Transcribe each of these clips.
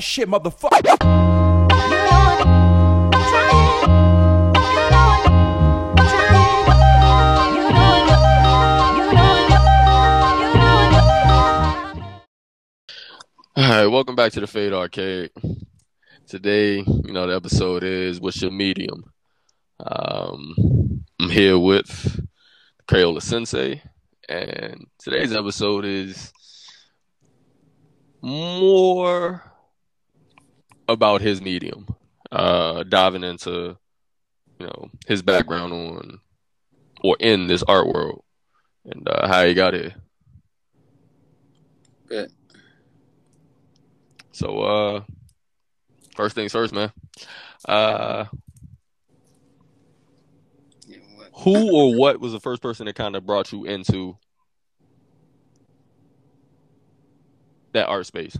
that shit, motherfucker. All right, welcome back to the Fade Arcade. Today, you know, the episode is What's Your Medium? Um, I'm here with Crayola Sensei, and today's episode is more about his medium, uh, diving into, you know, his background on or in this art world and uh, how he got here. Good. So, uh, first things first, man. Uh, who or what was the first person that kind of brought you into that art space,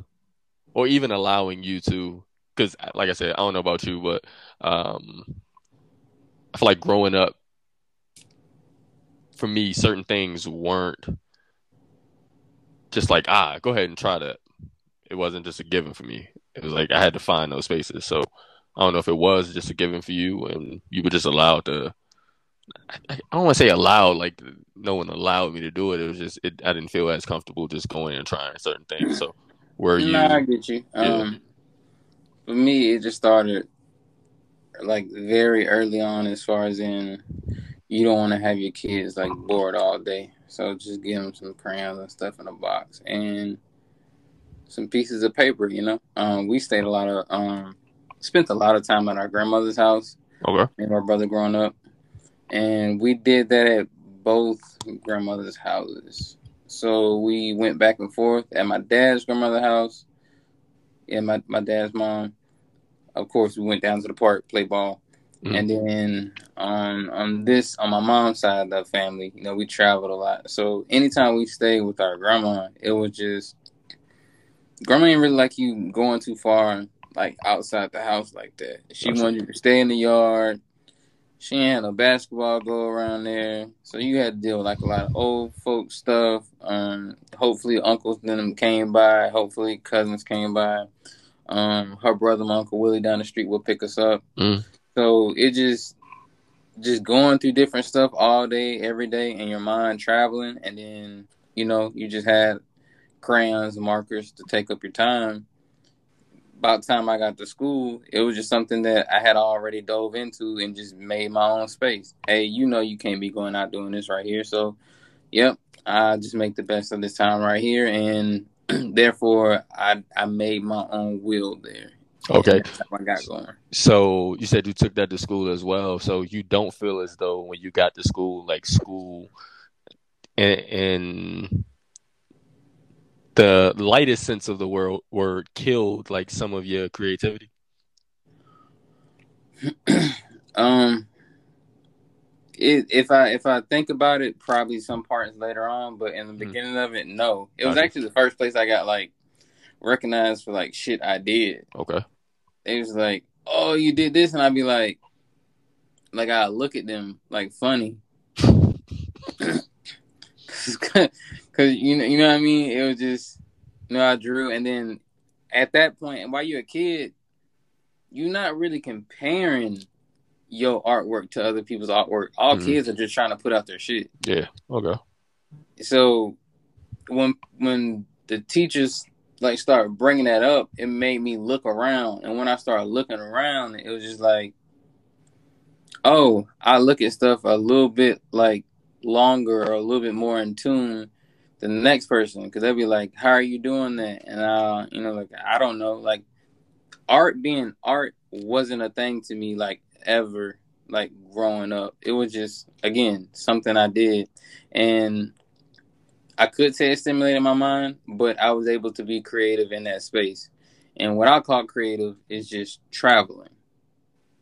or even allowing you to? Because, like I said, I don't know about you, but um, I feel like growing up, for me, certain things weren't just like ah, go ahead and try that. It wasn't just a given for me. It was like I had to find those spaces. So I don't know if it was just a given for you, and you were just allowed to. I, I don't want to say allowed, like no one allowed me to do it. It was just it, I didn't feel as comfortable just going and trying certain things. So were you? Nah, I get you. Yeah. Um, for me, it just started like very early on, as far as in you don't want to have your kids like bored all day, so just give them some crayons and stuff in a box and some pieces of paper. You know, um, we stayed a lot of um, spent a lot of time at our grandmother's house. Okay. me and my brother growing up, and we did that at both grandmother's houses. So we went back and forth at my dad's grandmother's house, and my my dad's mom. Of course, we went down to the park, play ball, Mhm. and then on on this on my mom's side of the family, you know, we traveled a lot. So anytime we stayed with our grandma, it was just grandma ain't really like you going too far like outside the house like that. She Gotcha. wanted you to stay in the yard. She ain't had no basketball go around there, so you had to deal with like a lot of old folk stuff. Um, hopefully uncles them came by. Hopefully cousins came by. Um, her brother, my uncle Willie, down the street will pick us up. Mm. So it just just going through different stuff all day, every day, and your mind traveling, and then you know you just had crayons and markers to take up your time. About the time I got to school, it was just something that I had already dove into and just made my own space. Hey, you know you can't be going out doing this right here, so yep, I just make the best of this time right here, and therefore I I made my own will there. Okay. I got going. So you said you took that to school as well. So you don't feel as though when you got to school, like school, in, in the lightest sense of the word, word killed like some of your creativity. Um, it, if I if I think about it, probably some parts later on, but in the Mhm. beginning of it, no. It was actually the first place I got like recognized for like shit I did. Okay. They was like, "Oh, you did this," and I'd be like, like I look at them like funny, cause you know you know what I mean. It was just you know I drew, and then at that point, and while you're a kid, you're not really comparing your artwork to other people's artwork. All Mhm. kids are just trying to put out their shit. Yeah. Okay. So when when the teachers like start bringing that up, it made me look around, and when I started looking around, it was just like, oh, I look at stuff a little bit like longer or a little bit more in tune than the next person because they'll be like, how are you doing that? And uh, you know, like I don't know, like art being art wasn't a thing to me like ever like growing up. It was just again something I did and I could say it stimulated my mind, but I was able to be creative in that space. And what I call creative is just traveling.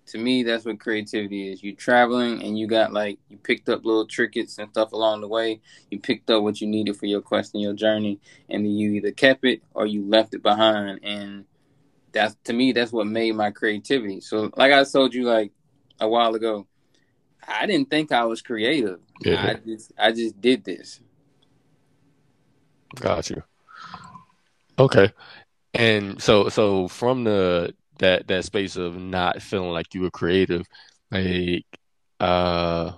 To me, that's what creativity is. You're traveling and you got like you picked up little trinkets and stuff along the way. You picked up what you needed for your quest and your journey, and then you either kept it or you left it behind. And that's to me, that's what made my creativity. So, like I told you, like a while ago, I didn't think I was creative. Yeah. I just I just did this. Got you. Okay. And so so from the that that space of not feeling like you were creative, like uh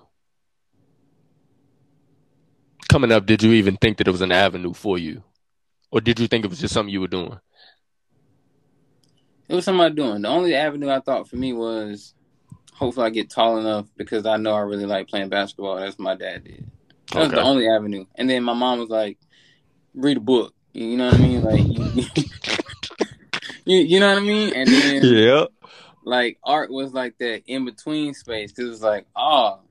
coming up, did you even think that it was an avenue for you? Or did you think it was just something you were doing? It was something I'm doing. The only avenue I thought for me was hopefully I get tall enough because I know I really like playing basketball. That's what my dad did. That was the only avenue. And then my mom was like, read a book. You know what I mean? Like, you, you, know what I mean? And then Yeah. like art was like that in between space it was like, oh,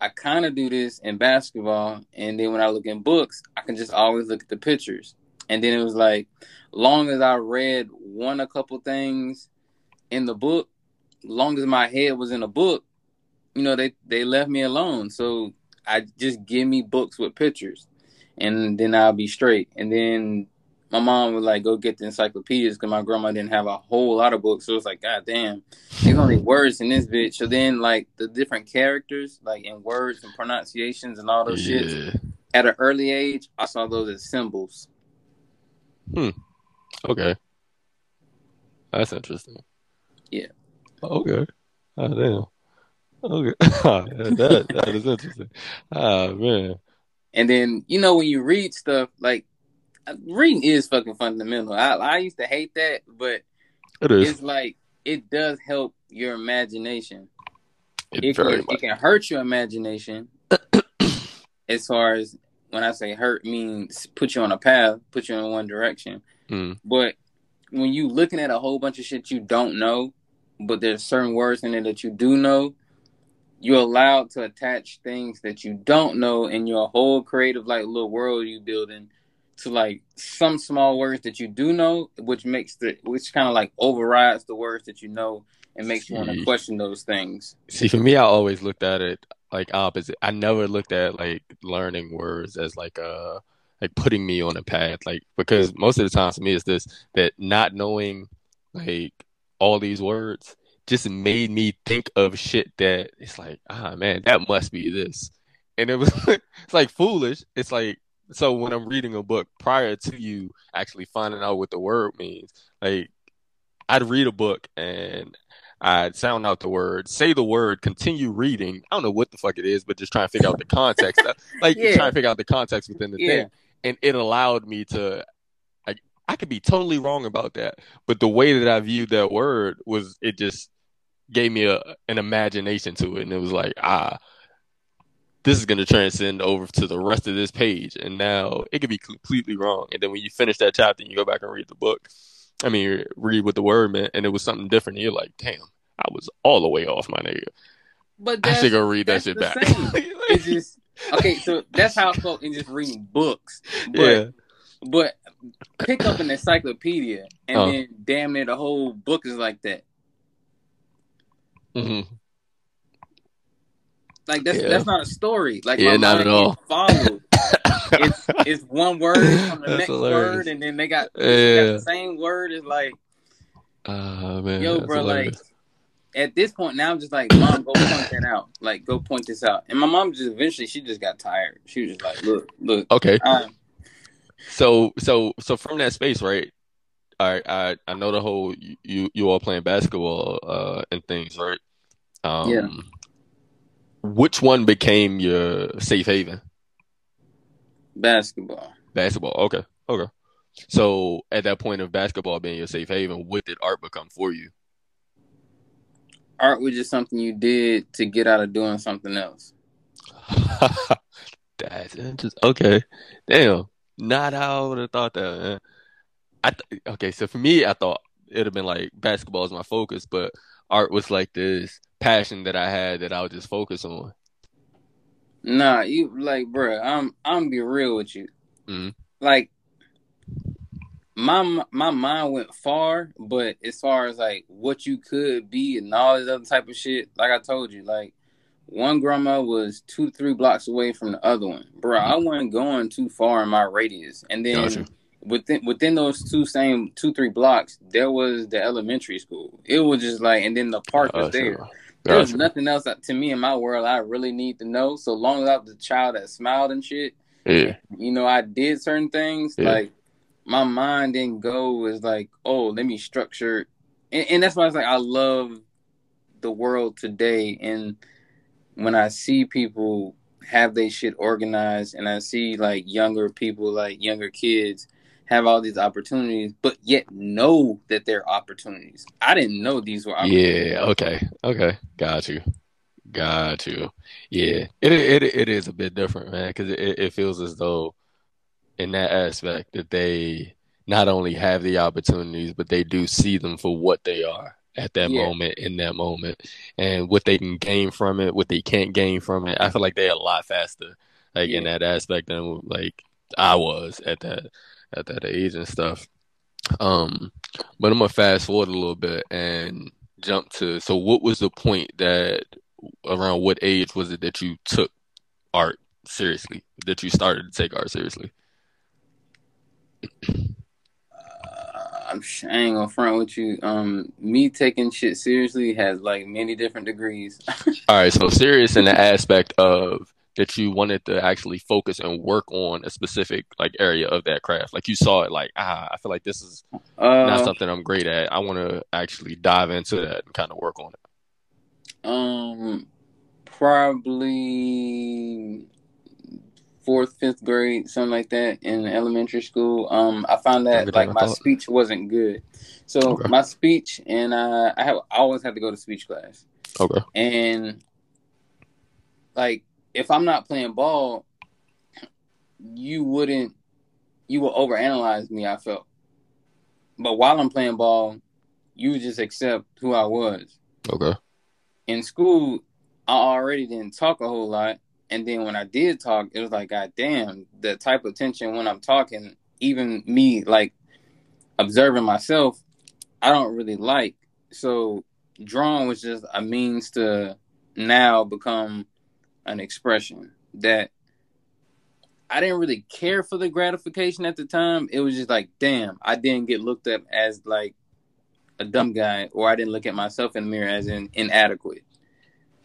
I kind of do this in basketball, and then when I look in books, I can just always look at the pictures. And then it was like, long as I read one a couple things in the book, long as my head was in a book, you know, they they left me alone. So I just give me books with pictures, and then I'll be straight. And then my mom would like go get the encyclopedias because my grandma didn't have a whole lot of books. So it was like, God damn, there's only words in this bitch. So then like the different characters, like in words and pronunciations and all those shits. Yeah. At an early age, I saw those as symbols. Hmm. Okay. That's interesting. Yeah. Okay. Oh damn. Okay. that that is interesting. Ah man. And then you know when you read stuff like reading is fucking fundamental. I I used to hate that, but It is. it's like it does help your imagination. It It very can, much. it can hurt your imagination. as far as when I say hurt means put you on a path, put you in one direction. Mm. But when you looking at a whole bunch of shit you don't know, but there's certain words in it that you do know, you're allowed to attach things that you don't know in your whole creative like little world you building to like some small words that you do know, which makes the which kind of like overrides the words that you know and makes you want to question those things. See, for me, I always looked at it like opposite. I never looked at like learning words as like uh like putting me on a path. Like because most of the times for me it's this that not knowing like all these words just made me think of shit that it's like, ah man, that must be this. And it was it's like foolish. It's like so when I'm reading a book prior to you actually finding out what the word means, like I'd read a book and I'd sound out the word, say the word, continue reading. I don't know what the fuck it is, but just trying to figure out the context. like Yeah. trying to figure out the context within the Yeah. thing. And it allowed me to like I could be totally wrong about that, but the way that I viewed that word was it just gave me a an imagination to it and it was like, ah, this is gonna transcend over to the rest of this page. And now it could be completely wrong. And then when you finish that chapter and you go back and read the book, I mean, read what the word meant, and it was something different. And you're like, damn, I was all the way off, my nigga. But I should go read that shit back. it's just okay. So that's how I felt in just reading books. But yeah, but pick up an encyclopedia and Uh. then damn near the whole book is like that. hmm Like that's Yeah. that's not a story. Like Yeah, my not mind at all. gets followed. it's it's one word from the That's next hilarious. word, and then they got, they got the same word. Is like, Ah man, yo, that's bro, like hilarious. At this point now, I'm just like, mom, go point that out. Like, go point this out. And my mom just eventually, she just got tired. She was just like, look, look, Okay, um, so so so from that space, right? I I I know the whole you you, all playing basketball uh and things, right? Um, Yeah. Which one became your safe haven? basketball. Basketball. Okay. Okay. So at that point of basketball being your safe haven, what did art become for you? Art was just something you did to get out of doing something else. That's interesting. Okay. Damn. Not how I would have thought that, man. I th- okay, so for me, I thought it'd have been like basketball is my focus, but art was like this passion that I had that I would just focus on. Nah, you like, bruh, I'm I'm be real with you. Mhm. Like, my my mind went far, but as far as like what you could be and all this other type of shit, like I told you, like one grandma was two three blocks away from the other one, bruh. I mm-hmm. wasn't going too far in my radius, and then Gotcha. within within those two same two three blocks, there was the elementary school. It was just like, and then the park was Gotcha. there. There's Gotcha. nothing else that, to me in my world I really need to know. So long as I was the child that smiled and shit, Yeah. you know, I did certain things. Yeah. Like my mind didn't go as like, oh, let me structure, and, and that's why I was like, I love the world today, and when I see people have they shit organized, and I see like younger people, like younger kids, have all these opportunities, but yet know that they're opportunities. I didn't know these were. Yeah. Okay. Okay. Got you. Got you. Yeah. It it it is a bit different, man, because it, it feels as though in that aspect that they not only have the opportunities, but they do see them for what they are at that yeah. moment in that moment and what they can gain from it, what they can't gain from it. I feel like they're a lot faster, like yeah. in that aspect than like I was at that at that age and stuff. Um, but I'm gonna fast forward a little bit and jump to so what was the point that around what age was it that you took art seriously? That you started to take art seriously? I'm I ain't gonna front with you. Um, me taking shit seriously has like many different degrees. All right, so serious in the aspect of that you wanted to actually focus and work on a specific like area of that craft. Like you saw it, like ah, I feel like this is uh, not something I'm great at. I want to actually dive into that and kind of work on it. Um, probably fourth, fifth grade, something like that in elementary school. Um, I found that Everything like my speech wasn't good. So okay. my speech and uh, I have I always had to go to speech class. Okay. And like if I'm not playing ball, you wouldn't you will overanalyze me, I felt. But while I'm playing ball, you just accept who I was. Okay. In school, I already didn't talk a whole lot. And then when I did talk, it was like, God damn, the type of tension when I'm talking, even me like observing myself, I don't really like. So drawing was just a means to now become an expression that I didn't really care for the gratification at the time. It was just like, damn, I didn't get looked at as like a dumb guy, or I didn't look at myself in the mirror as in inadequate.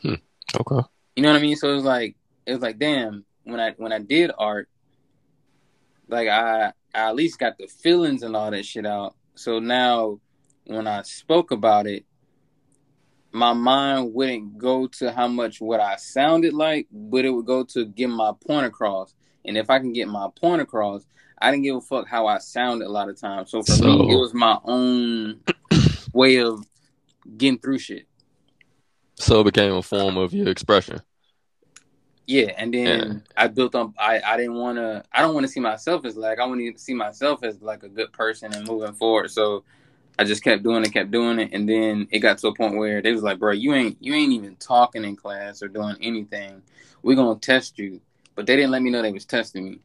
Hmm. Okay. You know what I mean? So it was like it was like, damn, when I when I did art, like I I at least got the feelings and all that shit out. So now when I spoke about it, my mind wouldn't go to how much what I sounded like, but it would go to get my point across. And if I can get my point across, I didn't give a fuck how I sounded a lot of times. So for so... me, it was my own way of getting through shit. So it became a form of your expression. Yeah, and then yeah. I built up. I I didn't want to. I don't want to see myself as like I want to see myself as like a good person and moving forward. So I just kept doing it, kept doing it, and then it got to a point where they was like, "Bro, you ain't you ain't even talking in class or doing anything. We're gonna test you." But they didn't let me know they was testing me,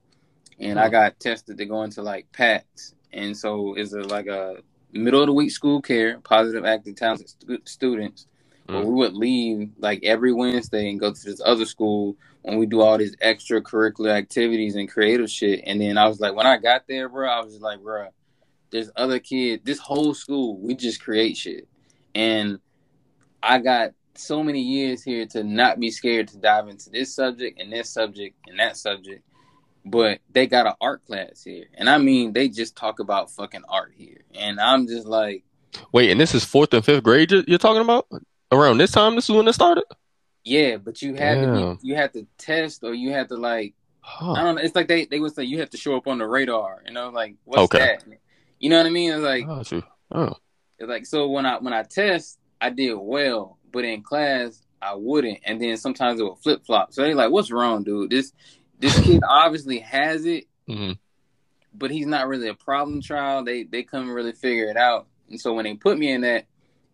and mm-hmm. I got tested to go into like PATS, and so it's a, like a middle of the week school care, positive, active, talented st- students. Mm-hmm. Where we would leave like every Wednesday and go to this other school when we do all these extracurricular activities and creative shit. And then I was like, when I got there, bro, I was like, bro, there's other kids. This whole school, we just create shit. And I got so many years here to not be scared to dive into this subject and this subject and that subject. But they got an art class here. And I mean, they just talk about fucking art here. And I'm just like. Wait, and this is fourth and fifth grade you're talking about? Around this time, this is when it started? Yeah, but you had Damn. to be, you had to test or you had to like huh. I don't know. It's like they they would say you have to show up on the radar. You know, like what's okay. that? You know what I mean? It's like oh, true. oh. It's like so when I when I test, I did well, but in class I wouldn't, and then sometimes it would flip flop. So they like, "What's wrong, dude? This this kid obviously has it, mm-hmm. but he's not really a problem child. They they couldn't really figure it out, and so when they put me in that,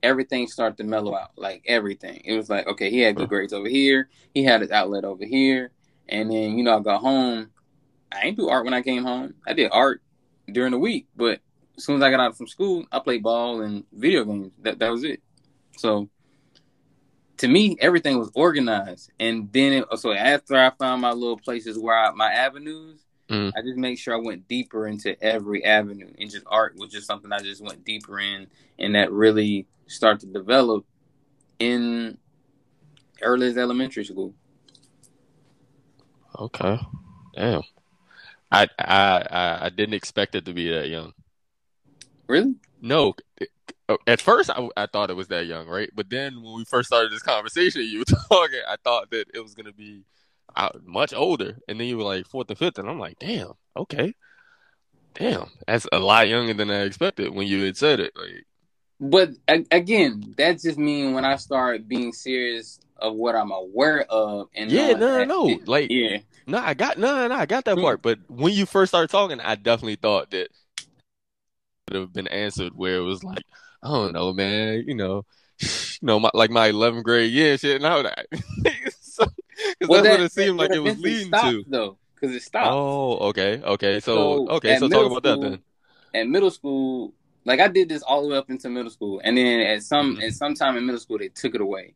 everything started to mellow out. Like everything. It was like, okay, he had good grades over here. He had his outlet over here. And then, you know, I got home. I ain't do art when I came home. I did art during the week, but as soon as I got out from school, I played ball and video games. That that was it. So to me, everything was organized. And then, it, so after I found my little places where I, my avenues, Mm. I just make sure I went deeper into every avenue, and just art was just something I just went deeper in, and that really started to develop in early as elementary school. Okay, damn. I, I I I didn't expect it to be that young. Really? No, at first I, I thought it was that young, right? But then when we first started this conversation, you were talking. I thought that it was gonna be out much older, and then you were like fourth and fifth, and I'm like, damn, okay, damn, that's a lot younger than I expected when you had said it. Like, But again, that just means when I start being serious of what I'm aware of, and yeah, no, no, that no, shit- like, yeah, no, I got no, no, I got that Hmm. part. But when you first started talking, I definitely thought that would have been answered where it was like, I don't know, man, you know, you know, my, like my 11th grade year shit, and shit. Now that, so, Well, that's that- what it seemed like it was leading stopped, to. though, because it stopped. Oh, okay, okay. So, So, okay, so talk about that then. At middle school, like I did this all the way up into middle school, and then at some Mhm. at some time in middle school they took it away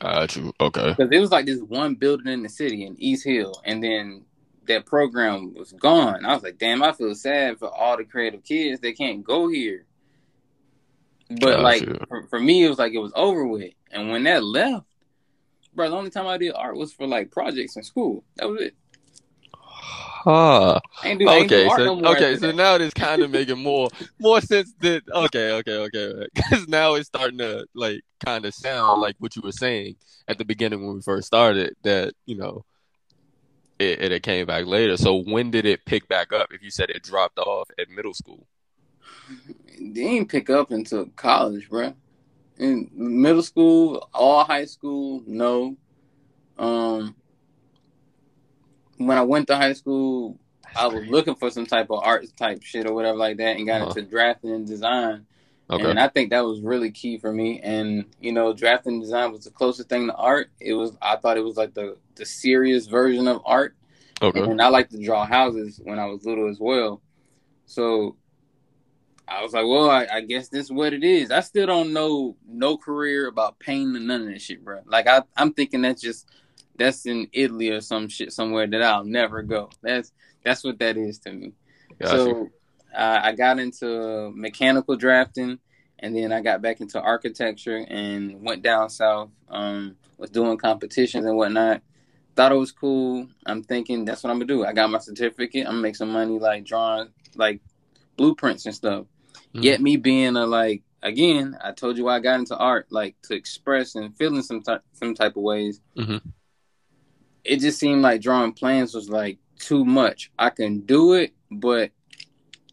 Got you. Okay. because it was like this one building in the city in East Hill, and then that program was gone. I was like, damn, I feel sad for all the creative kids they can't go here. But Got like for, for me, it was like it was over with. And when that left, bro, the only time I did art was for like projects in school. That was it. Huh. I ain't do, Okay, art so no okay, so that. now it's kind of making more more sense that okay, okay, okay, because now it's starting to like kind of sound like what you were saying at the beginning when we first started that you know it, it had came back later. So when did it pick back up? If you said it dropped off at middle school, They didn't pick up until college, bro. In middle school, all high school, no. Um, when I went to high school, I was looking for some type of art type shit or whatever like that, and got Uh-huh. into drafting and design. okay, And I think that was really key for me. And you know, drafting and design was the closest thing to art. It was I thought it was like the the serious version of art. okay, And I like to draw houses when I was little as well. So I was like, well, I, I guess this is what it is. I still don't know no career about painting and none of that shit, bro. Like I, I'm thinking that's just that's in Italy or some shit somewhere that I'll never go. That's that's what that is to me. Got you. so uh, I got into mechanical drafting, and then I got back into architecture and went down south. Um, was doing competitions and whatnot. Thought it was cool. I'm thinking that's what I'm gonna do. I got my certificate. I'm gonna make some money like drawing like blueprints and stuff. Mhm. Yet me being a like again, I told you why I got into art, like to express and feel in some type some type of ways. Mhm. It just seemed like drawing plans was like too much. I can do it, but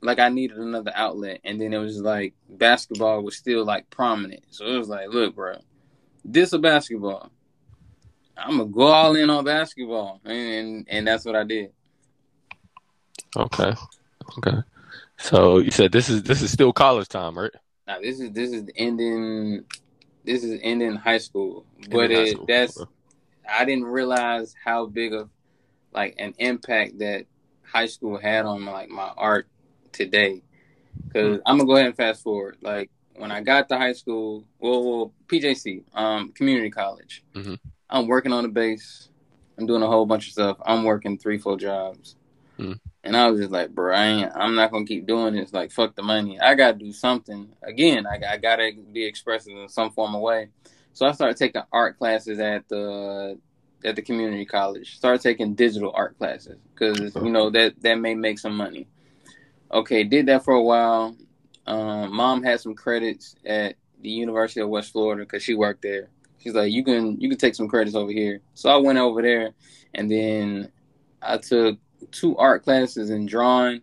like I needed another outlet. And then it was like basketball was still like prominent. So it was like, look, bro, this a basketball. I'm gonna go all in on basketball, and and that's what I did. okay, okay. So you said this is this is still college time, right? Now this is this is ending. This is ending high school, but high it school. that's I didn't realize how big of like an impact that high school had on like my art today. Because I'm gonna go ahead and fast forward. Like when I got to high school, well, well PJC, um, community college. Mhm. I'm working on the base. I'm doing a whole bunch of stuff. I'm working three, four jobs. Mhm. And I was just like, bro, I ain't, I'm not gonna keep doing this. Like, fuck the money. I gotta do something. Again, I, I gotta be expressive in some form of way. So I started taking art classes at the at the community college. Started taking digital art classes because you know that that may make some money. Okay, did that for a while. Um, Mom had some credits at the University of West Florida because she worked there. She's like, you can you can take some credits over here. So I went over there, and then I took two art classes in drawing.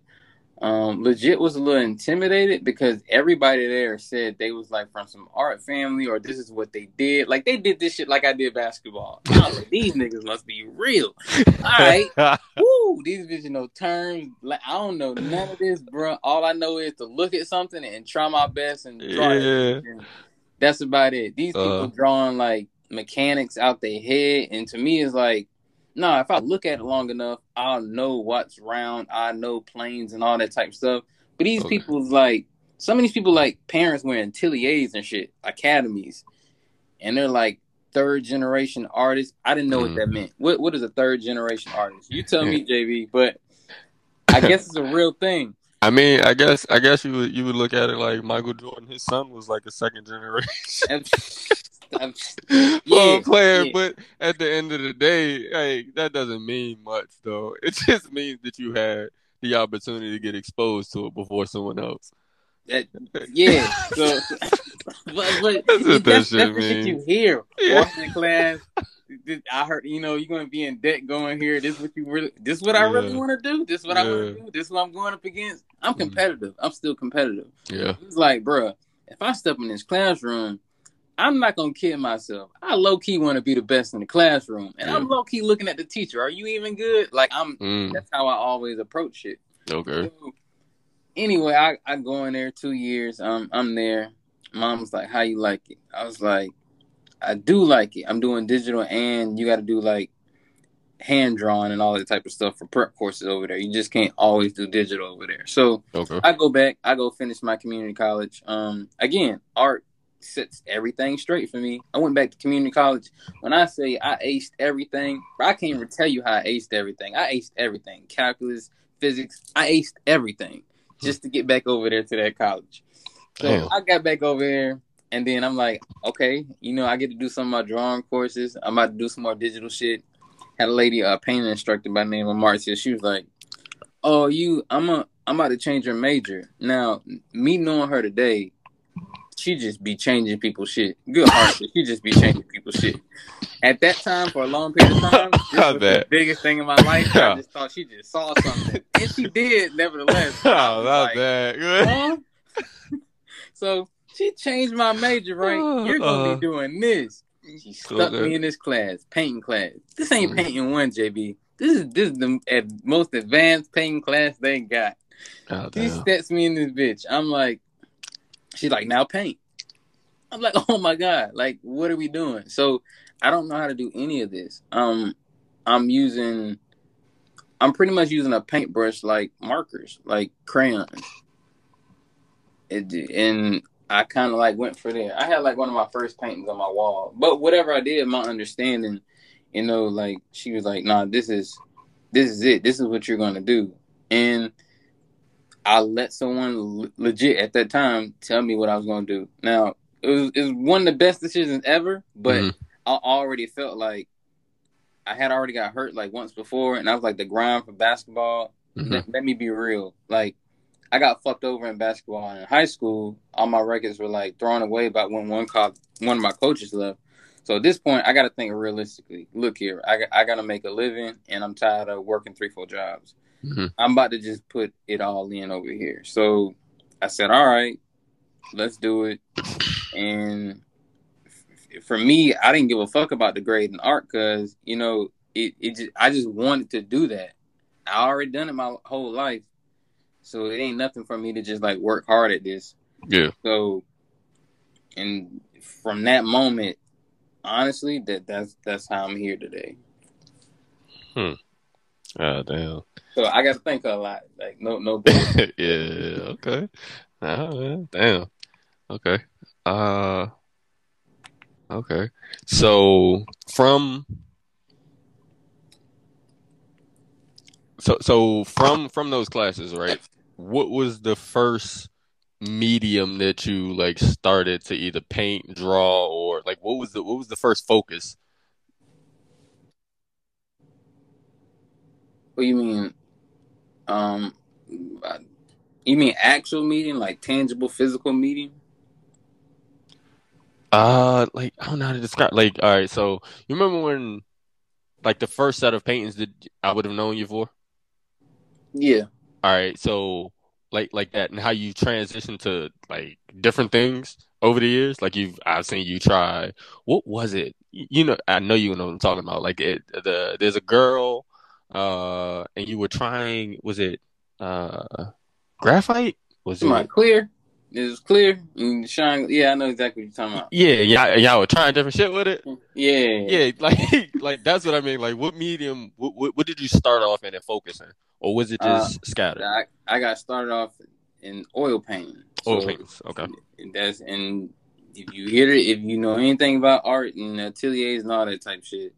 Um, legit was a little intimidated because everybody there said they was like from some art family or this is what they did. Like they did this shit like I did basketball. Like, these niggas must be real. All right. Woo, these bitches know terms. Like I don't know none of this, bro. All I know is to look at something and try my best and draw Yeah. it. And that's about it. These people Uh. drawing like mechanics out their head, and to me, it's like, no. if I look at it long enough, I'll know what's round. I know planes and all that type of stuff. But these Okay. people's like, some of these people like parents wearing ateliers and shit, academies, and they're like third generation artists. I didn't know Mhm. what that meant. What what is a third generation artist? You tell me, JB. But I guess it's a real thing. I mean, I guess I guess you would you would look at it like Michael Jordan. His son was like a second generation I'm- Yeah, player, yeah. but at the end of the day, hey, that doesn't mean much though. It just means that you had the opportunity to get exposed to it before someone else. That, yeah. So, but, but That's what that that's, shit that's shit you hear. Yeah. Walking in class, I heard you know you're gonna be in debt going here. This is what you really. This is what I really want to do. This is what I want Yeah. to do. This is what I'm going up against. I'm Mhm. competitive. I'm still competitive. Yeah. It's like, bruh, if I step in this classroom, I'm not gonna kid myself. I low key want to be the best in the classroom, and I'm low key looking at the teacher. Are you even good? Like I'm. Mm, That's how I always approach it. okay. So, anyway, I, I go in there two years. Um, I'm there. Mom was like, "How you like it?" I was like, "I do like it. I'm doing digital, and you got to do like hand drawing and all that type of stuff for prep courses over there. You just can't always do digital over there." So Okay. I go back. I go finish my community college. Um, again, art sets everything straight for me. I went back to community college. When I say I aced everything, I can't even tell you how I aced everything. I aced everything: calculus, physics. I aced everything just to get back over there to that college. So Damn. I got back over there, and then I'm like, okay, you know, I get to do some of my drawing courses. I'm about to do some more digital shit. Had a lady, uh, a painting instructor by the name of Marcia. She was like, "Oh, you, I'm a, I'm about to change your major." Now, me knowing her today, she just be changing people's shit. Good heart, she just be changing people's shit. At that time, for a long period of time, this was the biggest thing in my life. I just thought she just saw something, and she did, nevertheless. Oh, not like, bad. Huh? so she changed my major, right? You're gonna Uh, be doing this. She stuck me in this class, painting class. This ain't Mm. painting one, JB. This is this is the most advanced painting class they got. Oh, She steps me in this bitch. I'm like, she's like, now paint. I'm like, oh my god, like what are we doing? So I don't know how to do any of this. Um, I'm using, I'm pretty much using a paintbrush like markers, like crayons. It, and I kind of like went for there. I had like one of my first paintings on my wall, but whatever I did, my understanding, you know, like she was like, nah, this is, this is it. This is what you're gonna do, and I let someone le- legit at that time tell me what I was going to do. Now, it was, it was one of the best decisions ever, but Mhm. I already felt like I had already got hurt like once before, and I was like the grind for basketball. Mhm. Let, let me be real. Like, I got fucked over in basketball in high school. All my records were like thrown away by when one co- one of my coaches left. So at this point, I got to think realistically. Look here, I, I got to make a living, and I'm tired of working three, four jobs. Mhm. I'm about to just put it all in over here. So I said, all right, let's do it. And f- for me, I didn't give a fuck about the grade in art because, you know, it, it just, I just wanted to do that. I already done it my whole life. So it ain't nothing for me to just like work hard at this. Yeah. So, and from that moment, honestly, that that's that's how I'm here today. Oh, damn. So I got to think a lot. Like no no. yeah. Okay. Oh. Damn. Okay. Uh. Okay. So from. So so from from those classes, right? What was the first medium that you like started to either paint, draw, or like what was the what was the first focus? What you mean? Um, you mean actual meeting, like tangible, physical meeting? Uh, like I don't know how to describe. Like, all right, so you remember when, like, the first set of paintings that I would have known you for? Yeah. All right, so like like that, and how you transitioned to like different things over the years. Like you've, I've seen you try. What was it? You you know, I know you know what I'm talking about. Like it, the there's a girl, uh, and you were trying. Was it uh graphite? Was it? Clear? It was clear and shine. Yeah, I know exactly what you're talking about. Yeah, yeah, y'all were trying different shit with it. Yeah. Yeah, like like that's what I mean. Like, what medium? What what, what did you start off in and focus in, or was it just scattered? I, I got started off in oil painting. Oil So paintings. Okay. That's and if you hear it, if you know anything about art and ateliers and all that type shit,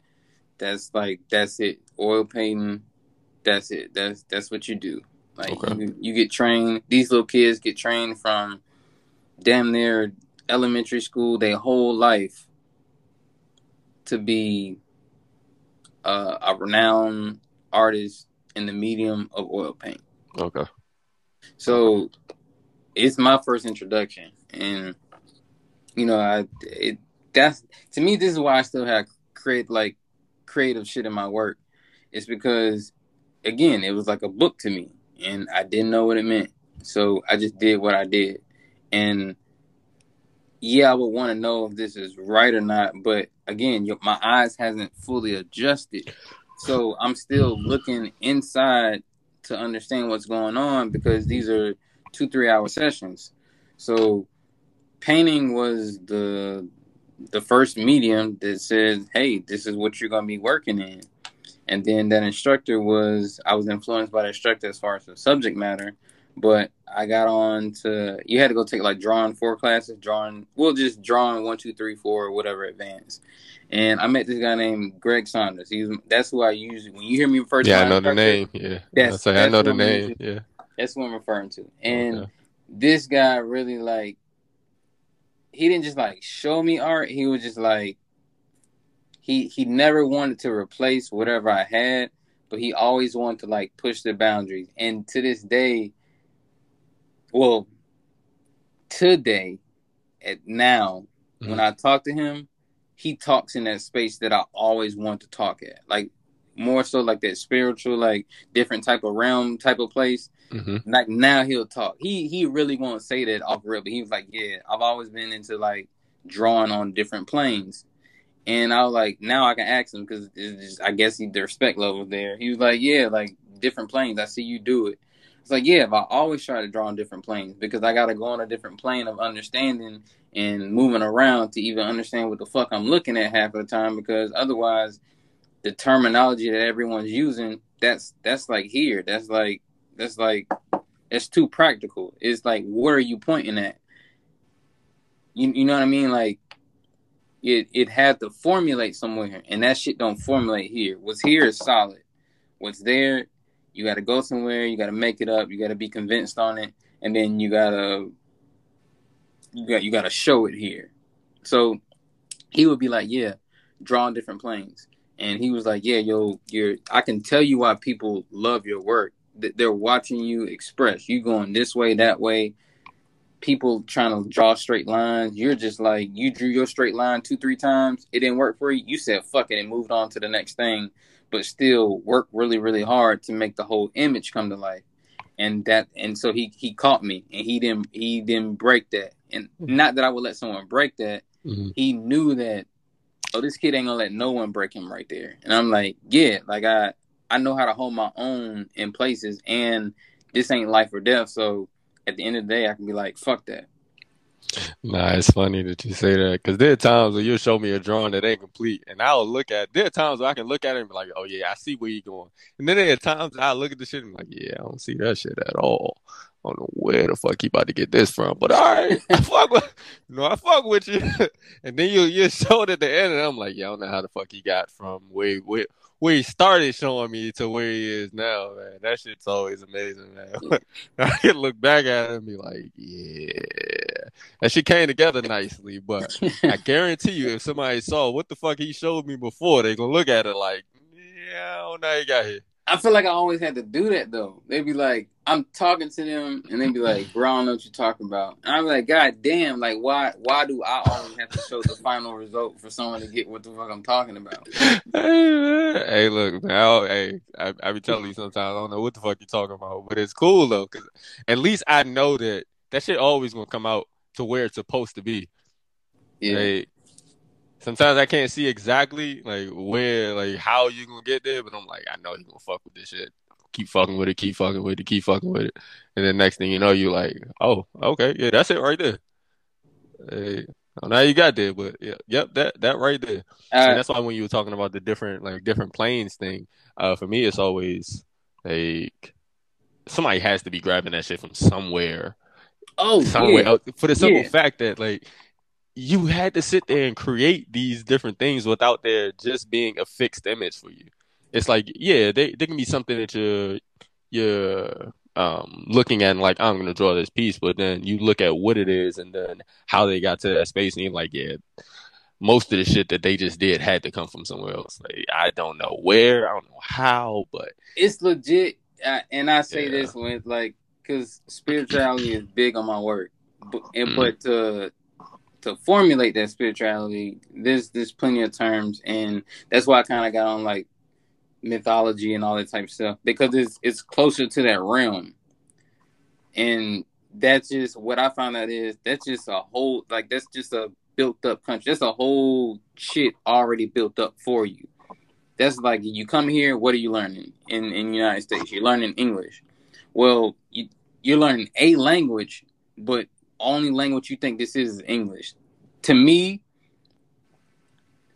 that's like that's it. Oil painting, that's it. That's that's what you do. Like Okay. you, you get trained. These little kids get trained from damn near elementary school, their whole life to be uh, a renowned artist in the medium of oil paint. Okay. So it's my first introduction, and you know, I it that's to me this is why I still have create like creative shit in my work. It's because again, it was like a book to me, and I didn't know what it meant, so I just did what I did, and yeah, I would want to know if this is right or not, but again, my eyes hasn't fully adjusted, so I'm still looking inside to understand what's going on because these are two three hour sessions. So painting was the the first medium that said, "Hey, this is what you're gonna be working in." And then that instructor was I was influenced by the instructor as far as the subject matter, but I got on to you had to go take like drawing four classes, drawing well just drawing one, two, three, four, whatever advanced. And I met this guy named Greg Saunders. He's that's who I usually when you hear me first. Yeah, I know the name. Yeah, that's, say, that's I know the name. Yeah, that's what I'm referring to. And okay. this guy really like he didn't just like show me art. He was just like he he never wanted to replace whatever I had, but he always wanted to like push the boundaries. And to this day, well, today, at now, mm-hmm. when I talk to him, he talks in that space that I always want to talk at. Like more so like that spiritual, like different type of realm type of place. Mm-hmm. Like now he'll talk. He he really won't say that off real, but he was like, Yeah, I've always been into like drawing on different planes. And I was like, now I can ask him because I guess he, the respect level there. He was like, yeah, like different planes. I see you do it. It's like, yeah, but I always try to draw on different planes because I got to go on a different plane of understanding and moving around to even understand what the fuck I'm looking at half of the time because otherwise the terminology that everyone's using, that's that's like here. That's like that's like that's too practical. It's like what are you pointing at? You you know what I mean? Like it it had to formulate somewhere, and that shit don't formulate here. What's here is solid. What's there, you got to go somewhere. You got to make it up. You got to be convinced on it, and then you gotta you got you got to show it here. So he would be like, "Yeah, draw on different planes," and he was like, "Yeah, yo, you're. I can tell you why people love your work. They're watching you express. You going this way, that way." People trying to draw straight lines. You're just like you drew your straight line two, three times. It didn't work for you. You said fuck it and moved on to the next thing, but still worked really, really hard to make the whole image come to life. And that and so he he caught me and he didn't he didn't break that. And mm-hmm. not that I would let someone break that. Mm-hmm. He knew that oh this kid ain't gonna let no one break him right there. And I'm like, yeah, like I I know how to hold my own in places and this ain't life or death, so at the end of the day, I can be like, fuck that. Nah, it's funny that you say that because there are times when you'll show me a drawing that ain't complete, and I'll look at. There are times where I can look at it and be like, "Oh yeah, I see where you're going," and then there are times I look at the shit and be like, "Yeah, I don't see that shit at all. I don't know where the fuck he about to get this from." But all right, I fuck with, you know, I fuck with you, and then you you showed at the end, and I'm like, "Yeah, I don't know how the fuck he got from where where where he started showing me to where he is now, man. That shit's always amazing, man. I can look back at it and be like, yeah. And she came together nicely, but I guarantee you, if somebody saw what the fuck he showed me before, they gonna look at it like, yeah, I don't know how you got here. I feel like I always had to do that though. They'd be like, I'm talking to them, and they'd be like, "Bro, I don't know what you're talking about." And I'm like, "God damn! Like, why? Why do I always have to show the final result for someone to get what the fuck I'm talking about?" Hey, man. hey look, man. I, hey, I, I be telling you sometimes I don't know what the fuck you're talking about, but it's cool though, because at least I know that that shit always gonna come out to where it's supposed to be. Yeah. Like, sometimes I can't see exactly like where, like how you gonna get there, but I'm like, I know you gonna fuck with this shit. Keep fucking with it, keep fucking with it, keep fucking with it, and then next thing you know, you like, oh, okay, yeah, that's it right there. Hey, oh, now you got there, but yeah, yep, that that right there. And that's why when you were talking about the different like different planes thing, uh, for me, it's always like somebody has to be grabbing that shit from somewhere. Oh, somewhere yeah. for the simple yeah. fact that like you had to sit there and create these different things without there just being a fixed image for you. It's like, yeah, they, they can be something that you're you're um, looking at and like, I'm gonna draw this piece, but then you look at what it is and then how they got to that space and you're like, yeah, most of the shit that they just did had to come from somewhere else. Like I don't know where, I don't know how, but it's legit. I, and I say Yeah. this when like because spirituality is big on my work, but, and, Mm. but to to formulate that spirituality, there's there's plenty of terms, and that's why I kind of got on like mythology and all that type of stuff because it's it's closer to that realm, and that's just what I found out is that's just a whole like that's just a built up country. That's a whole shit already built up for you. That's like you come here. What are you learning in in the United States? You're learning English. Well, you you're learning a language, but only language you think this is is English. To me,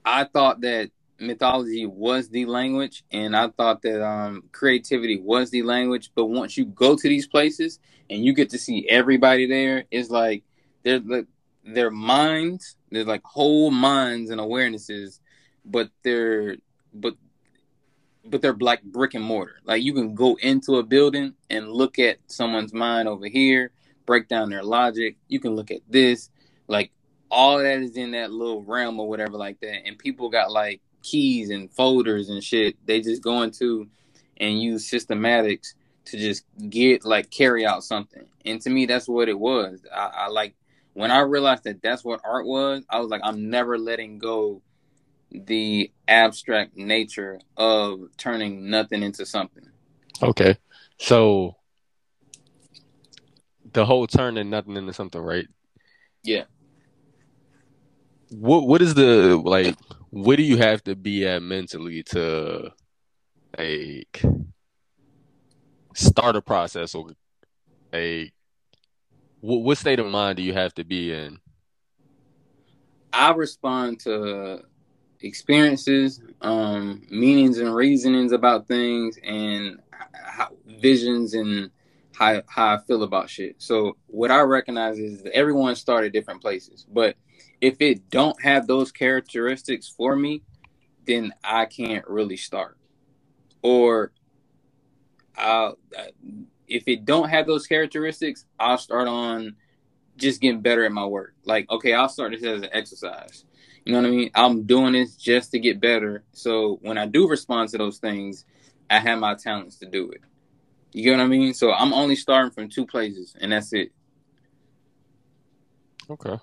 I thought that mythology was the language, and I thought that um, creativity was the language. But once you go to these places and you get to see everybody there, it's like they're like their minds. There's like whole minds and awarenesses, but they're but but they're like brick and mortar. Like you can go into a building and look at someone's mind over here, break down their logic. You can look at this, like all that is in that little realm or whatever like that. And people got like keys and folders and shit. They just go into and use systematics to just get like carry out something. And to me, that's what it was. I, I like when I realized that that's what art was. I was like, I'm never letting go the abstract nature of turning nothing into something. Okay. So the whole turning nothing into something, right? Yeah. What what is the like what do you have to be at mentally to like start a process or a what, what state of mind do you have to be in? I respond to experiences, um, meanings and reasonings about things, and how, visions and how how I feel about shit. So what I recognize is everyone started different places, but if it don't have those characteristics for me, then I can't really start. Or I'll, uh, if it don't have those characteristics, I'll start on just getting better at my work. Like, okay, I'll start this as an exercise. You know what I mean? I'm doing this just to get better. So when I do respond to those things, I have my talents to do it. You get what I mean? So I'm only starting from two places, and that's it. Okay.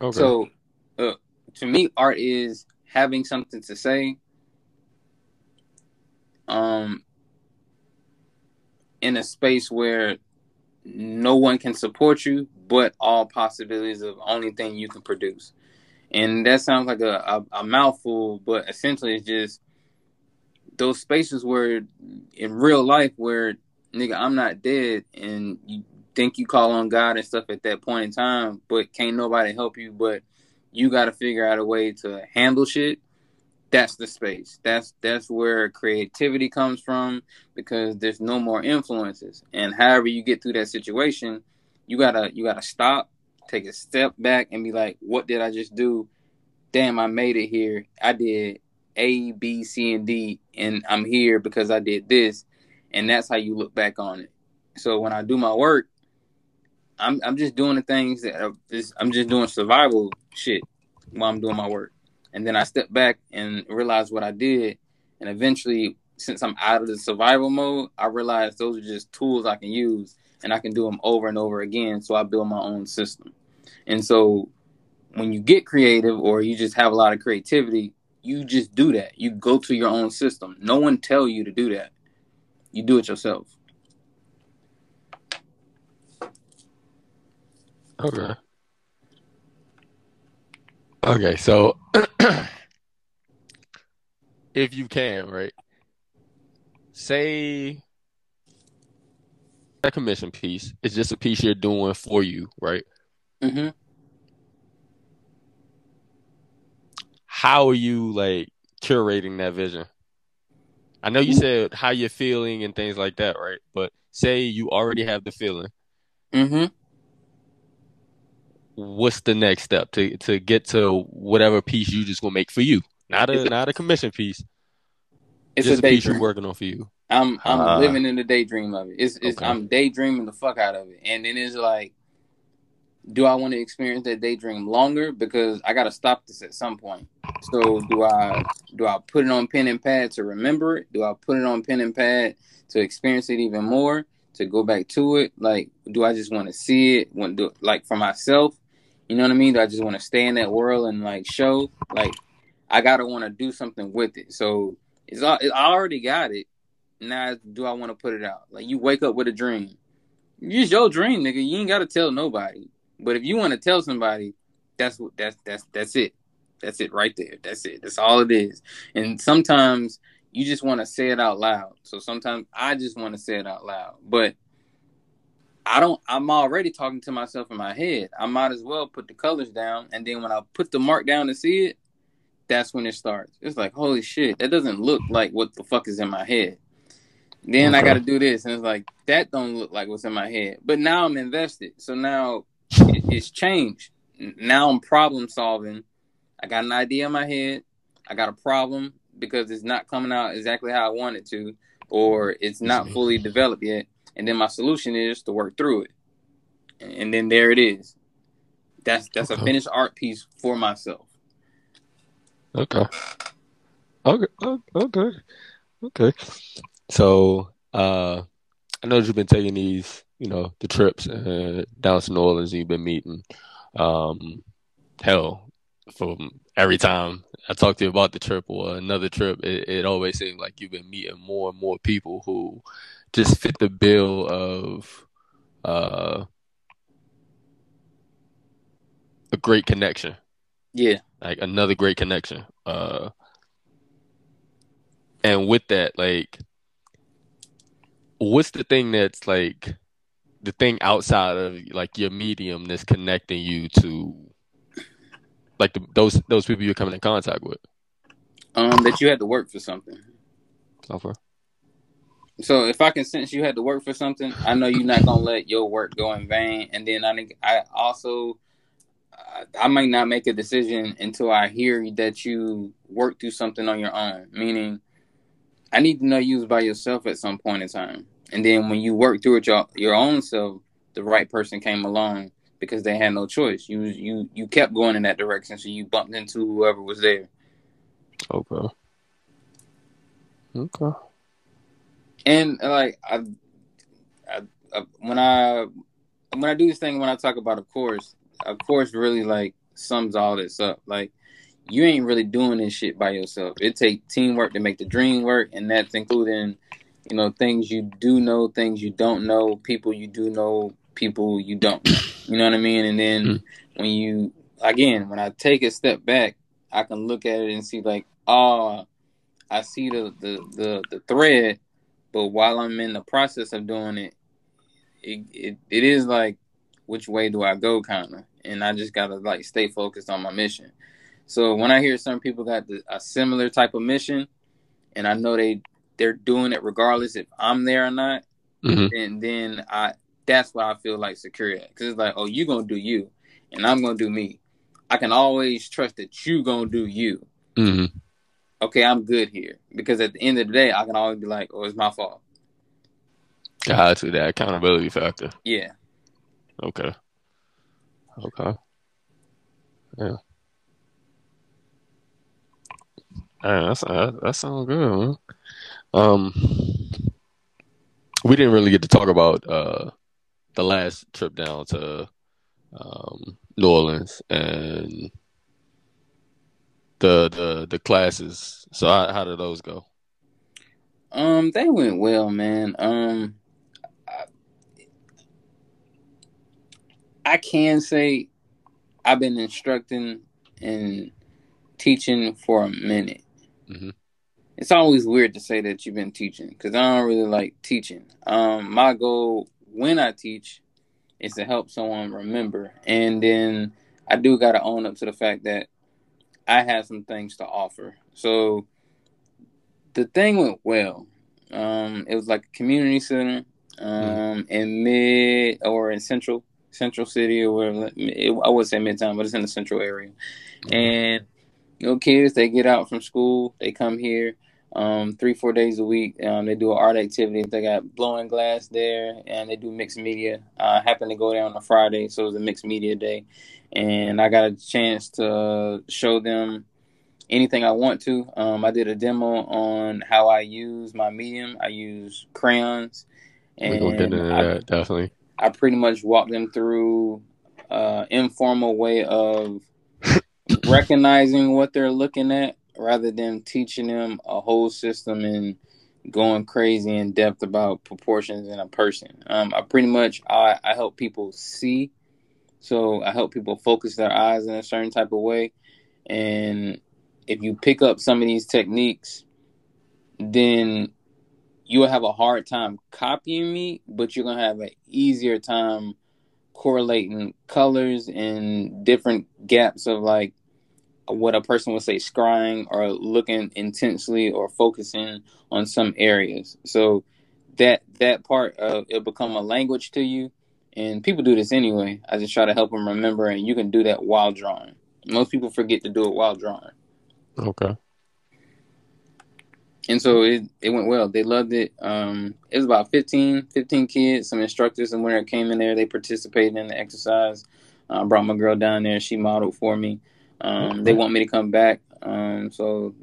Okay. So, uh, to me, art is having something to say. Um, in a space where no one can support you, but all possibilities of only thing you can produce. And that sounds like a, a, a mouthful, but essentially it's just those spaces where in real life where nigga I'm not dead and you think you call on God and stuff at that point in time, but can't nobody help you, but you gotta figure out a way to handle shit. That's the space. That's that's where creativity comes from because there's no more influences. And however you get through that situation, you gotta you gotta stop, take a step back and be like, what did I just do? Damn, I made it here. I did A, B, C, and D, and I'm here because I did this. And that's how you look back on it. So when I do my work, I'm I'm just doing the things that are just, I'm just doing survival shit while I'm doing my work. And then I step back and realize what I did. And eventually, since I'm out of the survival mode, I realize those are just tools I can use and I can do them over and over again. So I build my own system. And so when you get creative or you just have a lot of creativity, you just do that. You go to your own system. No one tell you to do that. You do it yourself. Okay. Okay, so if you can, right? Say that commission piece is just a piece you're doing for you, right? Mm-hmm. How are you like curating that vision? I know you said how you're feeling and things like that, right? But say you already have the feeling. Mm-hmm. What's the next step to to get to whatever piece you just gonna make for you? Not a not a commission piece. It's just a a piece you're working on for you. I'm I'm Ah. living in the daydream of it. It's, it's Okay. I'm daydreaming the fuck out of it, and then it's like do I want to experience that daydream longer? Because I got to stop this at some point. So do I do I put it on pen and pad to remember it? Do I put it on pen and pad to experience it even more? To go back to it? Like, do I just want to see it? When do like for myself? You know what I mean? Do I just want to stay in that world and like show? Like, I gotta want to do something with it. So it's all I already got it. Now, do I want to put it out? Like, you wake up with a dream. Use your dream, nigga. You ain't gotta tell nobody. But if you want to tell somebody, that's what that's that's that's it. That's it right there. That's it. That's all it is. And sometimes you just want to say it out loud. So sometimes I just want to say it out loud. But I don't I'm already talking to myself in my head. I might as well put the colors down and then when I put the mark down to see it, that's when it starts. It's like, holy shit, that doesn't look like what the fuck is in my head. Then okay. I got to do this, and it's like that don't look like what's in my head. But now I'm invested, so now it, it's changed. Now I'm problem solving. I got an idea in my head. I got a problem because it's not coming out exactly how I want it to, or it's not fully developed yet. And then my solution is to work through it, and then there it is. That's that's okay. a finished art piece for myself. Okay. Okay. Okay. Okay. So, uh, I know you've been taking these, you know, the trips uh, down to New Orleans. You've been meeting, um, hell, from every time I talk to you about the trip or another trip, it, it always seems like you've been meeting more and more people who just fit the bill of uh, a great connection. Yeah, like another great connection. Uh, and with that, like what's the thing that's like the thing outside of like your medium that's connecting you to like the, those those people you're coming in contact with? Um, that you had to work for something. Okay. So if I can sense you had to work for something, I know you're not gonna let your work go in vain. And then I think I also I might not make a decision until I hear that you work through something on your own. Meaning, I need to know you was by yourself at some point in time. And then when you work through it your, your own self, the right person came along because they had no choice. You you you kept going in that direction, so you bumped into whoever was there. Okay. Okay. And like I, I, I, when I when I do this thing when I talk about a course, a course really like sums all this up. Like you ain't really doing this shit by yourself. It takes teamwork to make the dream work, and that's including, you know, things you do know, things you don't know, people you do know, people you don't know. You know what I mean? And then mm-hmm. when you again, when I take a step back, I can look at it and see like, oh, I see the the the, the thread, but while I'm in the process of doing it, it it, it is like, which way do I go, kind of, and I just gotta like stay focused on my mission. So when I hear some people got the, a similar type of mission, and I know they they're doing it regardless if I'm there or not, mm-hmm. and then I that's why I feel like secure because it's like, oh, you gonna do you, and I'm gonna do me. I can always trust that you gonna do you. Mm-hmm. Okay, I'm good here because at the end of the day, I can always be like, oh, it's my fault. Got to that accountability factor. Yeah. Okay. Okay. Yeah. Right, that's that, that sounds good, man. Um, we didn't really get to talk about uh the last trip down to um New Orleans and the the the classes. So how how did those go? Um, they went well, man. Um, I, I can say I've been instructing and teaching for a minute. Mm-hmm. It's always weird to say that you've been teaching because I don't really like teaching. Um, my goal when I teach is to help someone remember, and then I do got to own up to the fact that I had some things to offer. So the thing went well. Um, it was like a community center um, mm-hmm. in mid or in central central city or whatever. It, I would say midtown, but it's in the central area. Mm-hmm. And you know, kids they get out from school, they come here. Um, three four days a week. Um, they do an art activity. They got blowing glass there, and they do mixed media. I happened to go there on a Friday, so it was a mixed media day, and I got a chance to show them anything I want to. Um, I did a demo on how I use my medium. I use crayons, and I, that, definitely. I pretty much walked them through uh, informal way of recognizing what they're looking at rather than teaching them a whole system and going crazy in depth about proportions in a person. Um, I pretty much I, I help people see, so I help people focus their eyes in a certain type of way, and if you pick up some of these techniques, then you'll have a hard time copying me, but you're gonna have an easier time correlating colors and different gaps of like what a person would say scrying or looking intensely or focusing on some areas. So that that part of it become a language to you, and people do this anyway. I just try to help them remember, and you can do that while drawing. Most people forget to do it while drawing. Okay. And so it, it went well. They loved it. Um, it was about 15, 15 kids, some instructors, and when it came in there, they participated in the exercise. I brought my girl down there. She modeled for me. Um, they want me to come back, um, so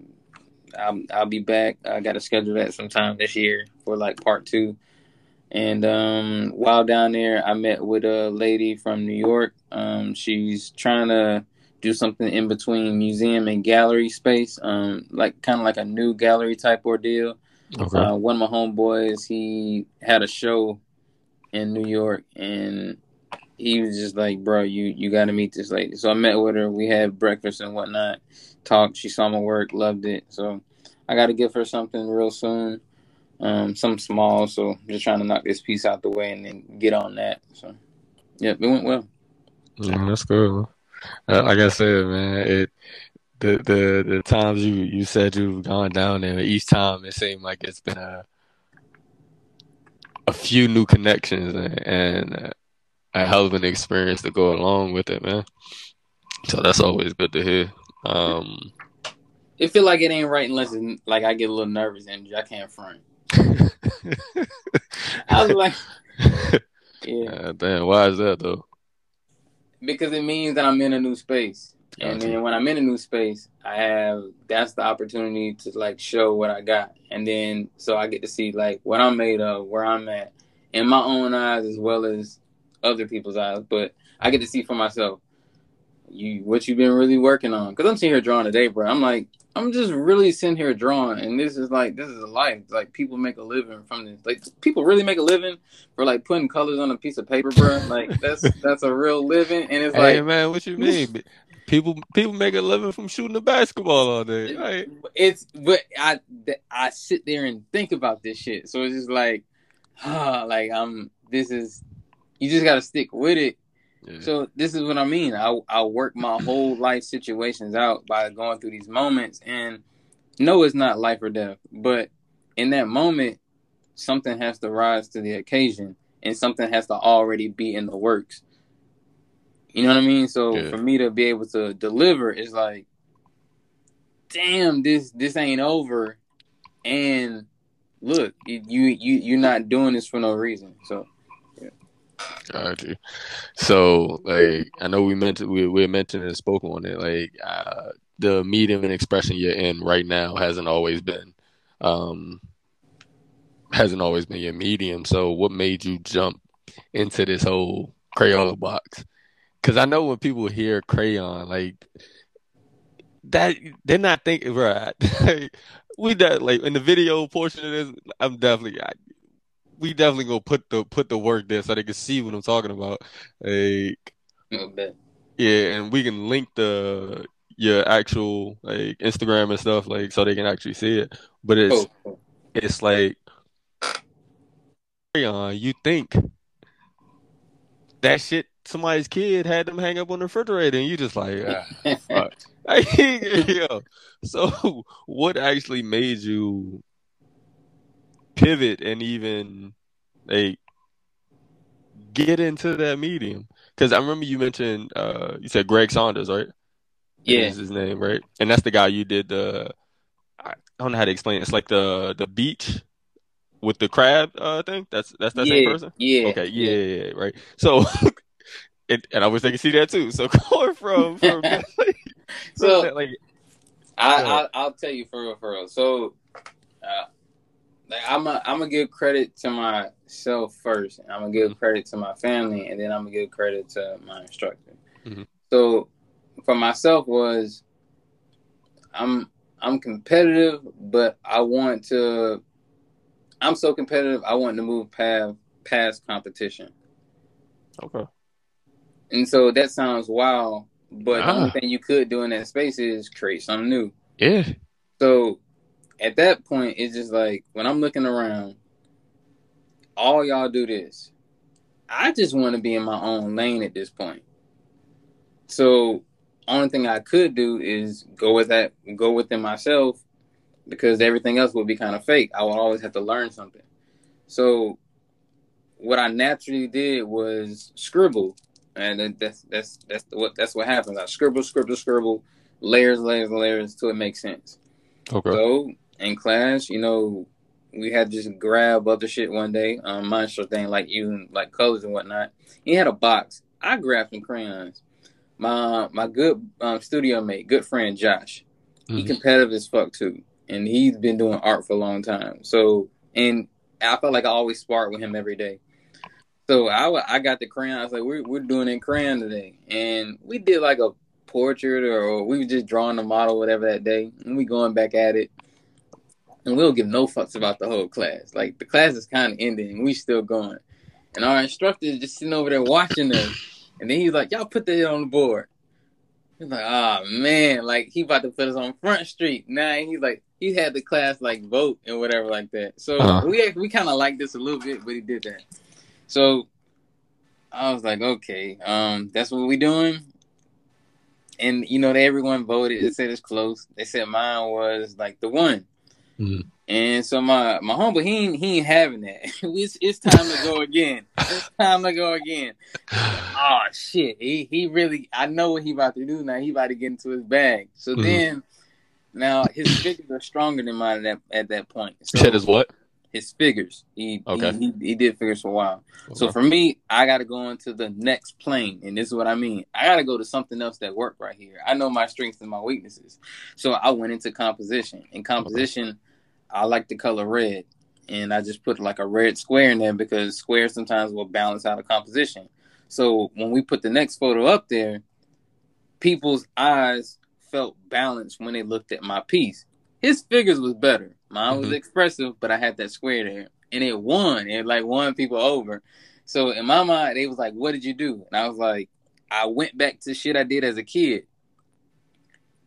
I'll, I'll be back. I got to schedule that sometime this year for like part two. And um, while down there, I met with a lady from New York. Um, she's trying to do something in between museum and gallery space, um, like kind of like a new gallery type ordeal. Okay. Uh, one of my homeboys, he had a show in New York, and he was just like, "Bro, you you got to meet this lady." So I met with her. We had breakfast and whatnot. Talked. She saw my work, loved it. So I got to give her something real soon, um, something small. So just trying to knock this piece out the way and then get on that. So, yeah, it went well. That's cool. Uh, like I said, man, it the the the times you you said you've gone down there, each time it seemed like it's been a a few new connections and, and a hell of an experience to go along with it, man. So that's always good to hear. Um, it feel like it ain't right unless it's, like I get a little nervous and I can't front. I was like, yeah. Uh, damn, why is that though? Because it means that I'm in a new space. Gotcha. And then when I'm in a new space, I have that's the opportunity to like show what I got. And then so I get to see like what I'm made of, where I'm at in my own eyes as well as other people's eyes, but I get to see for myself you what you've been really working on. Because I'm sitting here drawing today, bro. I'm like, I'm just really sitting here drawing, and this is like this is a life. Like people make a living from this. Like people really make a living for like putting colors on a piece of paper, bro. Like that's that's a real living, and it's hey, like, man, what you mean? people people make a living from shooting the basketball all day. Right? It's but I I sit there and think about this shit. So it's just like, ah, like I'm. This is you just got to stick with it. Yeah. So this is what I mean. I I work my whole life situations out by going through these moments, and no, it's not life or death, but in that moment, something has to rise to the occasion, and something has to already be in the works. You know what I mean? So yeah. for me to be able to deliver is like, damn, this this ain't over, and look, you you you're not doing this for no reason. So Got you. So, like, I know we mentioned we we mentioned and spoke on it. Like, uh, the medium and expression you're in right now hasn't always been, um, hasn't always been your medium. So, what made you jump into this whole Crayola box? Because I know when people hear crayon, like that, they're not thinking right. we that like in the video portion of this, I'm definitely I, we definitely gonna put the put the work there so they can see what I'm talking about. Like, yeah, and we can link the your actual like Instagram and stuff like so they can actually see it. But it's oh. it's like you think that shit somebody's kid had them hang up on the refrigerator and you just like ah, fuck. yeah. So what actually made you pivot and even like get into that medium. Because I remember you mentioned uh, you said Greg Saunders, right? Yeah, is his name, right? And that's the guy you did the. I don't know how to explain it. It's like the the beach with the crab uh thing. That's that's that yeah, same person. yeah, Okay, yeah, yeah, yeah, right. So, it, and I wish they could see that too. So going from from So from, like I, I I'll tell you for real, for real. So, uh, like I'm a, I'm gonna give credit to myself first, and I'm gonna give Mhm. credit to my family, and then I'm gonna give credit to my instructor. Mhm. So, for myself was, I'm I'm competitive, but I want to. I'm so competitive. I want to move past past competition, okay, and so that sounds wild. But the only Ah. thing you could do in that space is create something new. yeah, So at that point, it's just like when I'm looking around, all y'all do this. I just want to be in my own lane at this point. So only thing I could do is go with that, go within myself, because everything else would be kind of fake. I would always have to learn something. So what I naturally did was scribble, and then that's that's that's what that's what happens. I scribble, scribble, scribble, layers, layers, layers, till it makes sense. okay, So in class, you know, we had to just grab other shit one day. Um, monster thing like you and like colors and whatnot. He had a box. I grabbed some crayons. My my good um, studio mate, good friend Josh. He Mhm. competitive as fuck too, and he's been doing art for a long time. So and I felt like I always sparred with him every day. So I I got the crayon. I was like, we're we're doing in crayon today, and we did like a portrait or, or we were just drawing the model whatever that day, and we going back at it. And we don't give no fucks about the whole class. Like the class is kind of ending, we still going. And our instructor is just sitting over there watching us. And then he's like, "Y'all put that on the board." He's like, "Ah man, like he about to put us on Front Street." Nah, he's like, he had the class like vote and whatever like that. So Uh-huh. we we kind of like this a little bit, but he did that. So I was like, okay, um, that's what we doing. And you know, they, everyone voted. They said it's close. They said mine was like the one. Mhm. And so my my humble, he ain't, he ain't having that. it's, it's time to go again. It's time to go again. Oh shit, he he really. I know what he about to do now. He about to get into his bag. So Mhm. then, now his figures are stronger than mine at that at that point. So Said is what? his figures. He, Okay. he he he did figures for a while. So for me, I got to go into the next plane, and this is what I mean. I got to go to something else that work right here. I know my strengths and my weaknesses, so I went into composition. And composition, I like the color red, and I just put like a red square in there because squares sometimes will balance out a composition. So when we put the next photo up there, people's eyes felt balanced when they looked at my piece. His figures was better. Mine was Mhm. expressive, but I had that square there, and it won. It like won people over. So in my mind, they was like, "What did you do?" And I was like, "I went back to shit I did as a kid.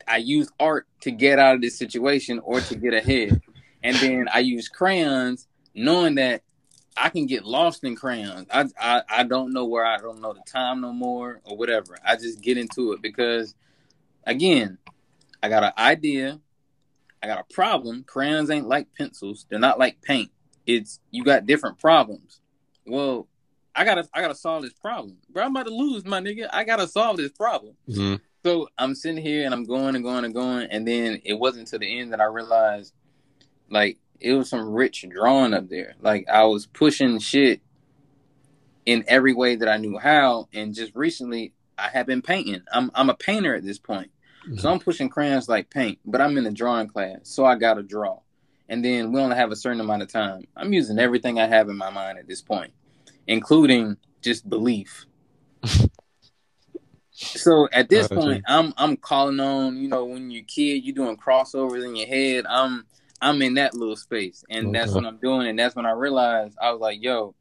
I used art to get out of this situation or to get ahead, and then I use crayons, knowing that I can get lost in crayons. I, I I don't know where I don't know the time no more or whatever. I just get into it because, again, I got an idea. I got a problem. Crayons ain't like pencils. They're not like paint. It's you got different problems. Well, I gotta I gotta solve this problem. Bro, I'm about to lose, my nigga. I gotta solve this problem. Mhm. So I'm sitting here and I'm going and going and going, and then it wasn't to the end that I realized, like, it was some rich drawing up there. Like I was pushing shit in every way that I knew how, and just recently I have been painting. I'm I'm a painter at this point. So mm-hmm. I'm pushing crayons like paint, but I'm in a drawing class, so I gotta draw. And then we only have a certain amount of time. I'm using everything I have in my mind at this point, including just belief. so at this point, I'm I'm calling on, you know, when you're a kid, you're doing crossovers in your head. I'm I'm in that little space. And that's what I'm doing. And that's when I realized I was like, yo,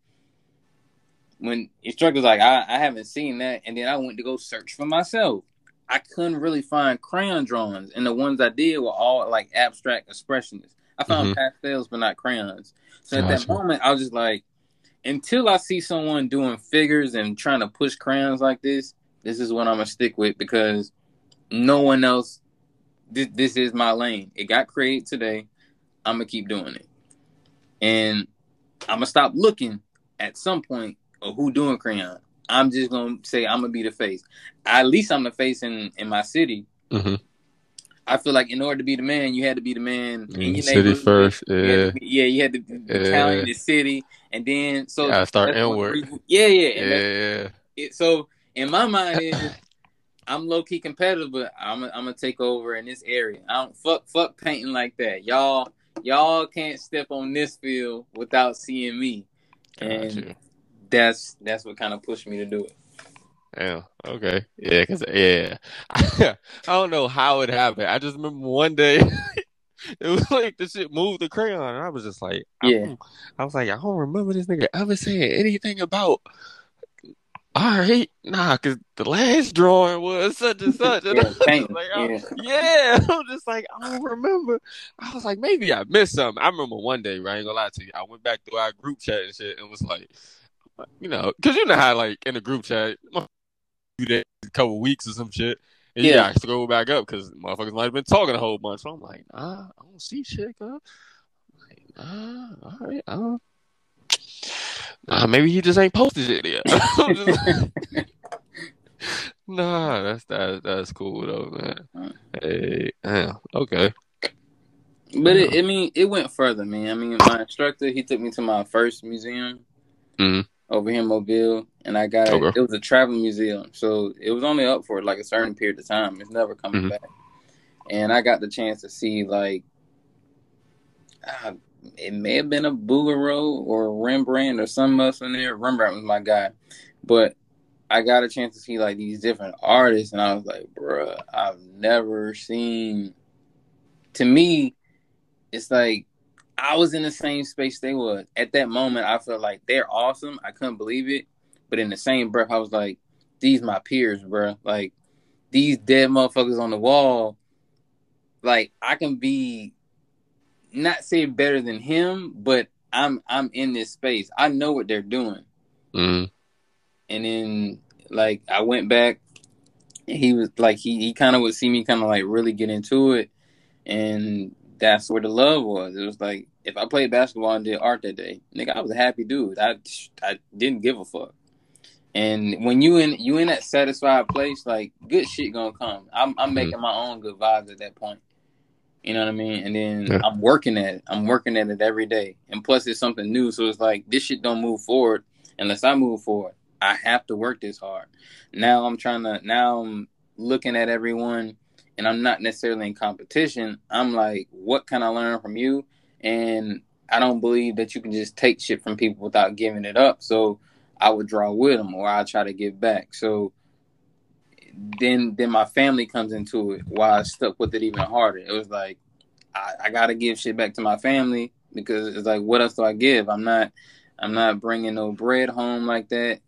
when instructors like I, I haven't seen that and then I went to go search for myself. I couldn't really find crayon drawings, and the ones I did were all like abstract expressionists. I found Mhm. pastels, but not crayons. So at that moment, I was just like, until I see someone doing figures and trying to push crayons like this, this is what I'm gonna stick with because no one else. This, this is my lane. It got created today. I'm gonna keep doing it, and I'm gonna stop looking at some point of who doing crayon. I'm just gonna say I'm gonna be the face. At least I'm the face in in my city. Mhm. I feel like in order to be the man, you had to be the man in In your the city first, You yeah. to be- yeah, you had to be the Yeah. county, the city, and then so Gotta start inward. Yeah, yeah, Yeah, it, so in my mind is I'm low key competitive, but I'm I'm gonna take over in this area. I don't fuck fuck painting like that. Y'all y'all can't step on this field without seeing me, and that's that's what kind of pushed me to do it. Damn. Okay. Yeah, cause yeah, I don't know how it happened. I just remember one day it was like the shit moved the crayon, and I was just like, I, Yeah. don't- I was like, I don't remember this nigga ever saying anything about. All right, nah, cause the last drawing was such and such, and I Yeah, was like, I- yeah. yeah, I'm just like, I don't remember. I was like, maybe I missed something. I remember one day, right? I ain't gonna lie to you. I went back to our group chat and shit, and was like, you know, cause you know how like in the group chat, few days, a couple weeks or some shit. And yeah, Yeah. I scroll back up because motherfuckers might have been talking a whole bunch. So I'm like, nah, I don't see shit, girl. Like, nah, all right, I don't. Nah, maybe he just ain't posted shit yet. Nah, that's that, that's cool though, man. Hey, damn, okay. But it, I mean, it went further, man. I mean, my instructor he took me to my first museum Mhm. over here in Mobile, and I got Okay. it was a travel museum, so it was only up for like a certain period of time. It's never coming Mhm. back, and I got the chance to see like uh, it may have been a Bouguereau or Rembrandt or something else in there. Rembrandt was my guy, but I got a chance to see like these different artists, and I was like, bruh, I've never seen. To me, it's like I was in the same space they was. At that moment, I felt like they're awesome. I couldn't believe it, but in the same breath, I was like, these my peers, bruh. Like these dead motherfuckers on the wall. Like I can be, not say better than him, but I'm I'm in this space. I know what they're doing. Mm, And then like I went back he was like he, he kinda would see me kinda like really get into it and that's where the love was. It was like if I played basketball and did art that day, nigga, I was a happy dude. I I didn't give a fuck. And when you in you in that satisfied place, like good shit gonna come. I'm I'm making my own good vibes at that point. You know what I mean? And then Yeah. I'm working at it. I'm working at it every day. And plus it's something new. So it's like this shit don't move forward unless I move forward. I have to work this hard. Now I'm trying to now I'm looking at everyone and I'm not necessarily in competition. I'm like, what can I learn from you? And I don't believe that you can just take shit from people without giving it up. So I would draw with them or I try to give back. So then then my family comes into it Why I stuck with it even harder. It was like I, I gotta give shit back to my family because it's like what else do I give? I'm not I'm not bringing no bread home like that.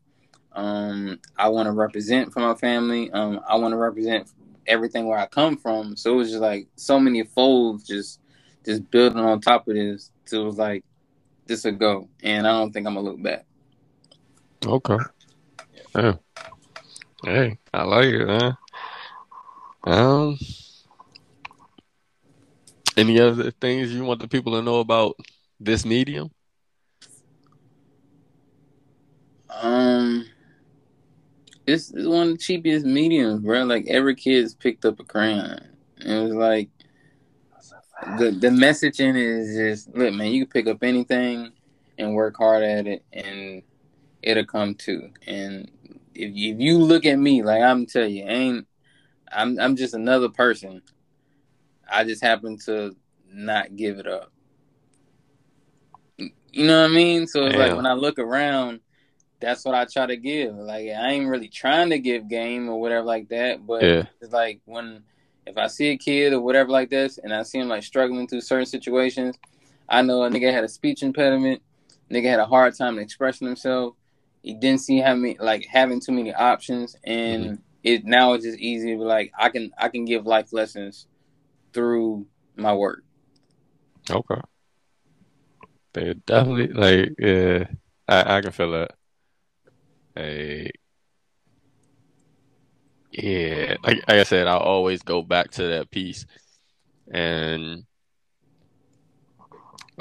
Um, I want to represent for my family. Um, I want to represent everything where I come from. So it was just like so many folds just just building on top of this. So it was like this a go, and I don't think I'm gonna look back. okay. Yeah. Hey, I like it, man. Um, any other things you want the people to know about this medium? Um, it's, it's one of the cheapest mediums, bro. Like every kid's picked up a crayon. It was like the the messaging is just look, man. You can pick up anything and work hard at it, and it'll come to. And if you, if you look at me, like I'm tell you, ain't I'm I'm just another person. I just happen to not give it up. You know what I mean? So it's like when I look around, that's what I try to give. Like I ain't really trying to give game or whatever like that, but Yeah. it's like when if I see a kid or whatever like this, and I see him like struggling through certain situations, I know a nigga had a speech impediment, nigga had a hard time expressing himself. He didn't see how many like having too many options, and mm-hmm. it now it's just easy to be like I can I can give life lessons through my work. Okay. They definitely like yeah. I I can feel that. Hey. Yeah, like, like I said, I'll always go back to that piece, and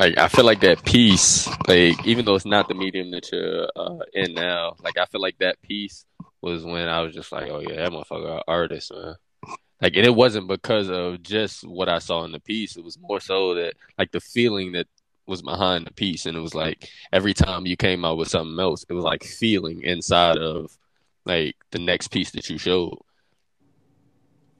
like I feel like that piece, like even though it's not the medium that you're uh, in now, like I feel like that piece was when I was just like, oh yeah, that motherfucker an artist, man. like, and it wasn't because of just what I saw in the piece. It was more so that like the feeling that was behind the piece, and it was like every time you came out with something else, it was like feeling inside of like the next piece that you showed.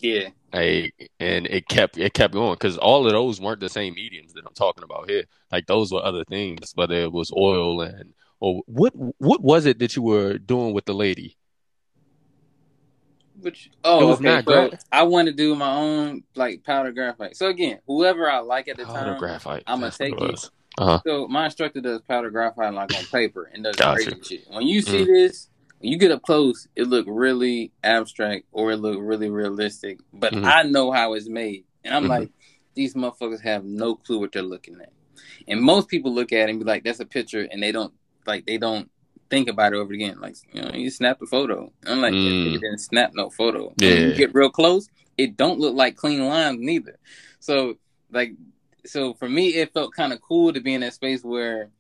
Yeah. Like, and it kept it kept going because all of those weren't the same mediums that I'm talking about here. Like those were other things, whether it was oil and or what what was it that you were doing with the lady? Which oh okay, so I want to do my own like powder graphite. So again, whoever I like at the powder time, graphite. I'm gonna take it. Uh-huh. So my instructor does powder graphite like on paper and does gotcha. crazy shit. When you see mm. this, when you get up close, it look really abstract or it look really realistic. But mm-hmm. I know how it's made, and I'm mm-hmm. like, these motherfuckers have no clue what they're looking at. And most people look at it and be like, "That's a picture," and they don't like they don't think about it over again. Like you know, you snap a photo. I'm like, mm. you didn't snap no photo. Yeah. When you get real close, it don't look like clean lines neither. So like, so for me, it felt kind of cool to be in that space where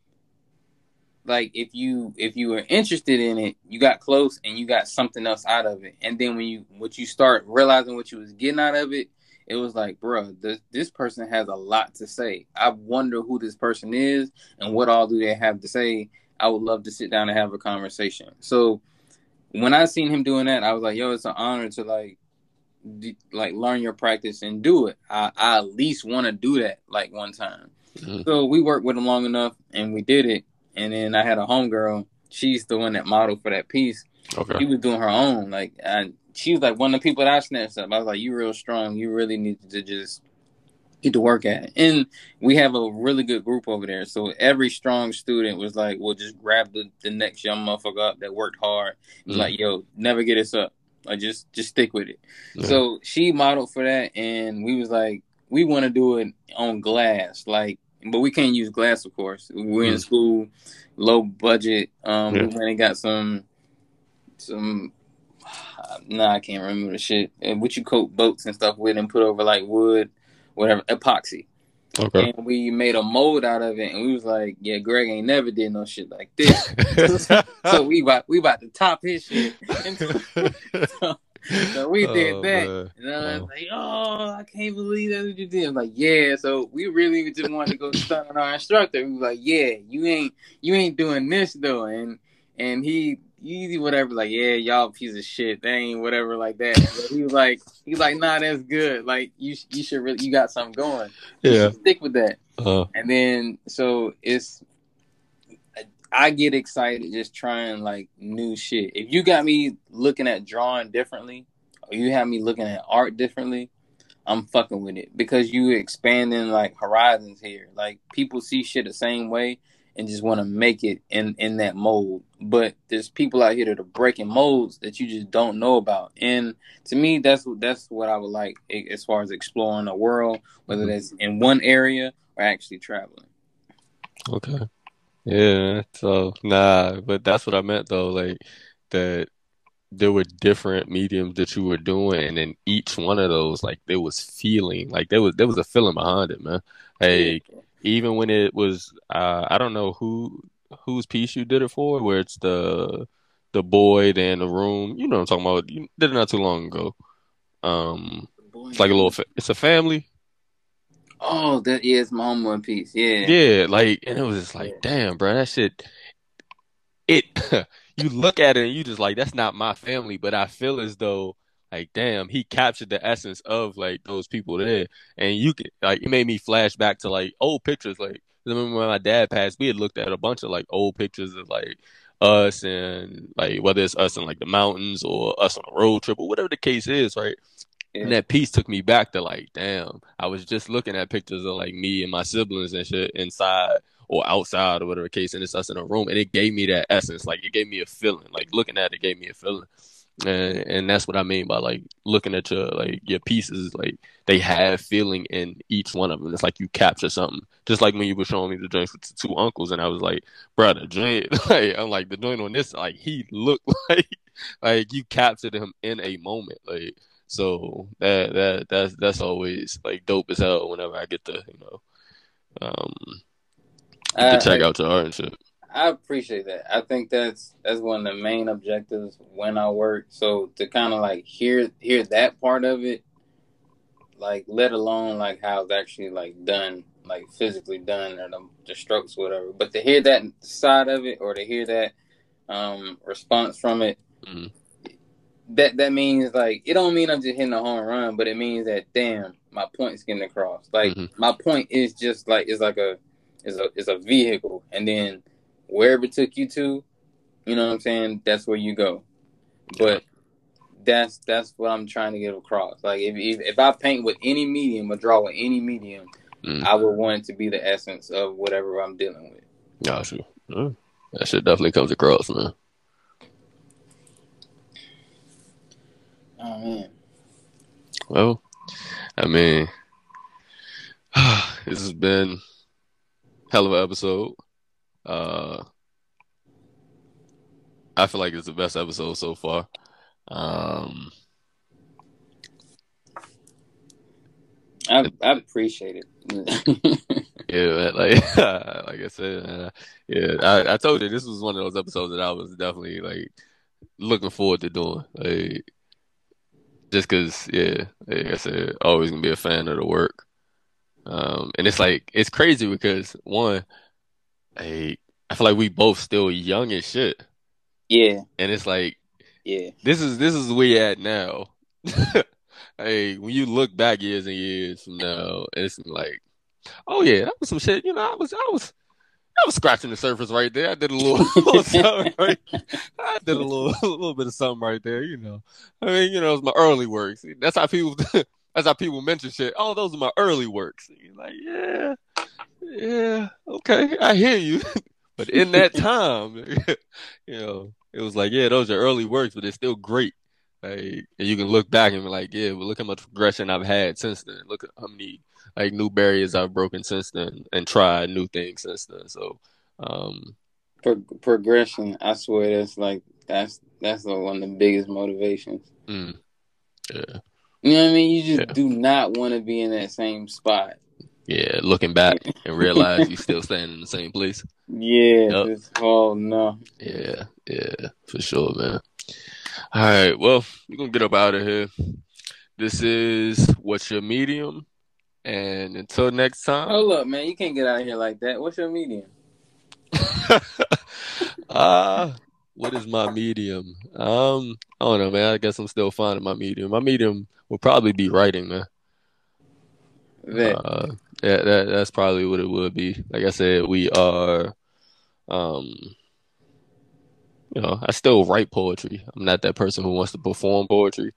like if you if you were interested in it, you got close and you got something else out of it. And then when you what you start realizing what you was getting out of it, it was like, bro, this this person has a lot to say. I wonder who this person is and what all do they have to say. I would love to sit down and have a conversation. So when I seen him doing that, I was like, yo, it's an honor to like like learn your practice and do it. I, I at least want to do that like one time. Mm-hmm. So we worked with him long enough and we did it. And then I had a homegirl. She's the one that modeled for that piece. Okay. She was doing her own. Like, and she was like one of the people that I snatched up. I was like, "You real strong. You really need to just get to work at it." And we have a really good group over there. So every strong student was like, "Well, just grab the, the next young motherfucker up that worked hard." Mm like, "Yo, never get us up. Like, just just stick with it." Yeah. So she modeled for that, and we was like, "We want to do it on glass, like." But we can't use glass, of course. We're in mm. school, low budget. Um, yeah. we went and got some, some. Nah, I can't remember the shit. And what you coat boats and stuff with, and put over like wood, whatever, epoxy. Okay. And we made a mold out of it, and we was like, "Yeah, Greg ain't never did no shit like this." so we about we about to top his shit. so, so we did oh, that. Man. And I was oh. like, oh, I can't believe that's what you did. I'm like, yeah. So we really just wanted to go stunt on our instructor. We was like, yeah, you ain't you ain't doing this though. And and he easy whatever, like, yeah, y'all piece of shit. They ain't whatever like that. But he was like he's like, nah, that's good. Like you you should really you got something going. Yeah. Stick with that. Uh-huh. And then so it's I get excited just trying like new shit. If you got me looking at drawing differently, or you have me looking at art differently, I'm fucking with it because you expanding like horizons here. Like people see shit the same way and just want to make it in in that mold. But there's people out here that are breaking molds that you just don't know about. And to me, that's that's what I would like as far as exploring the world, whether mm-hmm. that's in one area or actually traveling. Okay. Yeah, so nah, but that's what I meant though, like that there were different mediums that you were doing, and in each one of those, like there was feeling, like there was there was a feeling behind it, man. Like even when it was, uh, I don't know who whose piece you did it for, where it's the the boy in the room. You know what I'm talking about? You did it not too long ago. Um, it's like a little, it's a family. Oh, that is my home one piece. Yeah. Yeah, like and it was just like, damn, bro, that shit it you look at it and you just like that's not my family, but I feel as though like damn, he captured the essence of like those people there. And you could like it made me flash back to like old pictures like I remember when my dad passed, we had looked at a bunch of like old pictures of like us and like whether it's us in like the mountains or us on a road trip or whatever the case is, right? Yeah. And that piece took me back to like, damn, I was just looking at pictures of like me and my siblings and shit inside or outside or whatever case, and it's us in a room, and it gave me that essence. Like it gave me a feeling. Like looking at it gave me a feeling, and and that's what I mean by like looking at your like your pieces. Like they have feeling in each one of them. It's like you capture something. Just like when you were showing me the joints with the two uncles, and I was like, brother, joint. Like I'm like the joint on this. Like he looked like like you captured him in a moment. Like so that that that's that's always like dope as hell whenever I get to you know um to check out your art and shit. I appreciate that. I think that's that's one of the main objectives when I work. So to kind of like hear hear that part of it like let alone like how it's actually like done, like physically done or the, the strokes, whatever. But to hear that side of it or to hear that um response from it, Mhm. That that means like it don't mean I'm just hitting a home run, but it means that damn, my point's getting across. Like Mhm. my point is just like it's like a it's a is a vehicle, and then wherever it took you to, you know what I'm saying. That's where you go. But that's that's what I'm trying to get across. Like if if, if I paint with any medium or draw with any medium, Mm. I would want it to be the essence of whatever I'm dealing with. Got you. Mm. That shit definitely comes across, man. Oh man. Well, I mean, this has been hell of an episode. Uh, I feel like it's the best episode so far. Um, I I appreciate it. yeah, like like I said, uh, yeah, I, I told you this was one of those episodes that I was definitely like looking forward to doing. Like, just because, yeah, like I said, always gonna be a fan of the work. Um, and it's like it's crazy because one, hey, I feel like we both still young as shit, yeah, and it's like yeah, this is this is where at now. hey, when you look back years and years from now, it's like, oh yeah, that was some shit. You know, I was I was I was scratching the surface right there. I did a little, little something right. I did a little a little bit of something right there. You know, I mean, you know, it's my early works. That's how people. That's how people mention shit. Oh, those are my early works. Like, yeah, yeah, okay, I hear you. but in that time, you know, it was like, yeah, those are early works, but they're still great. Like, and you can look back and be like, yeah, but look how much progression I've had since then. Look at how many like new barriers I've broken since then, and tried new things since then. So, um, Pro- progression. I swear that's like that's that's the, one of the biggest motivations. mm, yeah, You know what I mean? You just Yeah. do not want to be in that same spot. yeah, looking back and realize you still standing in the same place. Yeah. Just- oh no. Yeah, yeah, for sure, man. All right, well, we're gonna get up out of here. This is what's your medium, and until next time. Hold up, man. You can't get out of here like that. What's your medium? uh what is my medium? Um, I don't know, man. I guess I'm still finding my medium. My medium will probably be writing, man. That Uh, yeah, that that's probably what it would be. Like I said, we are, um, you know, I still write poetry. I'm not that person who wants to perform poetry.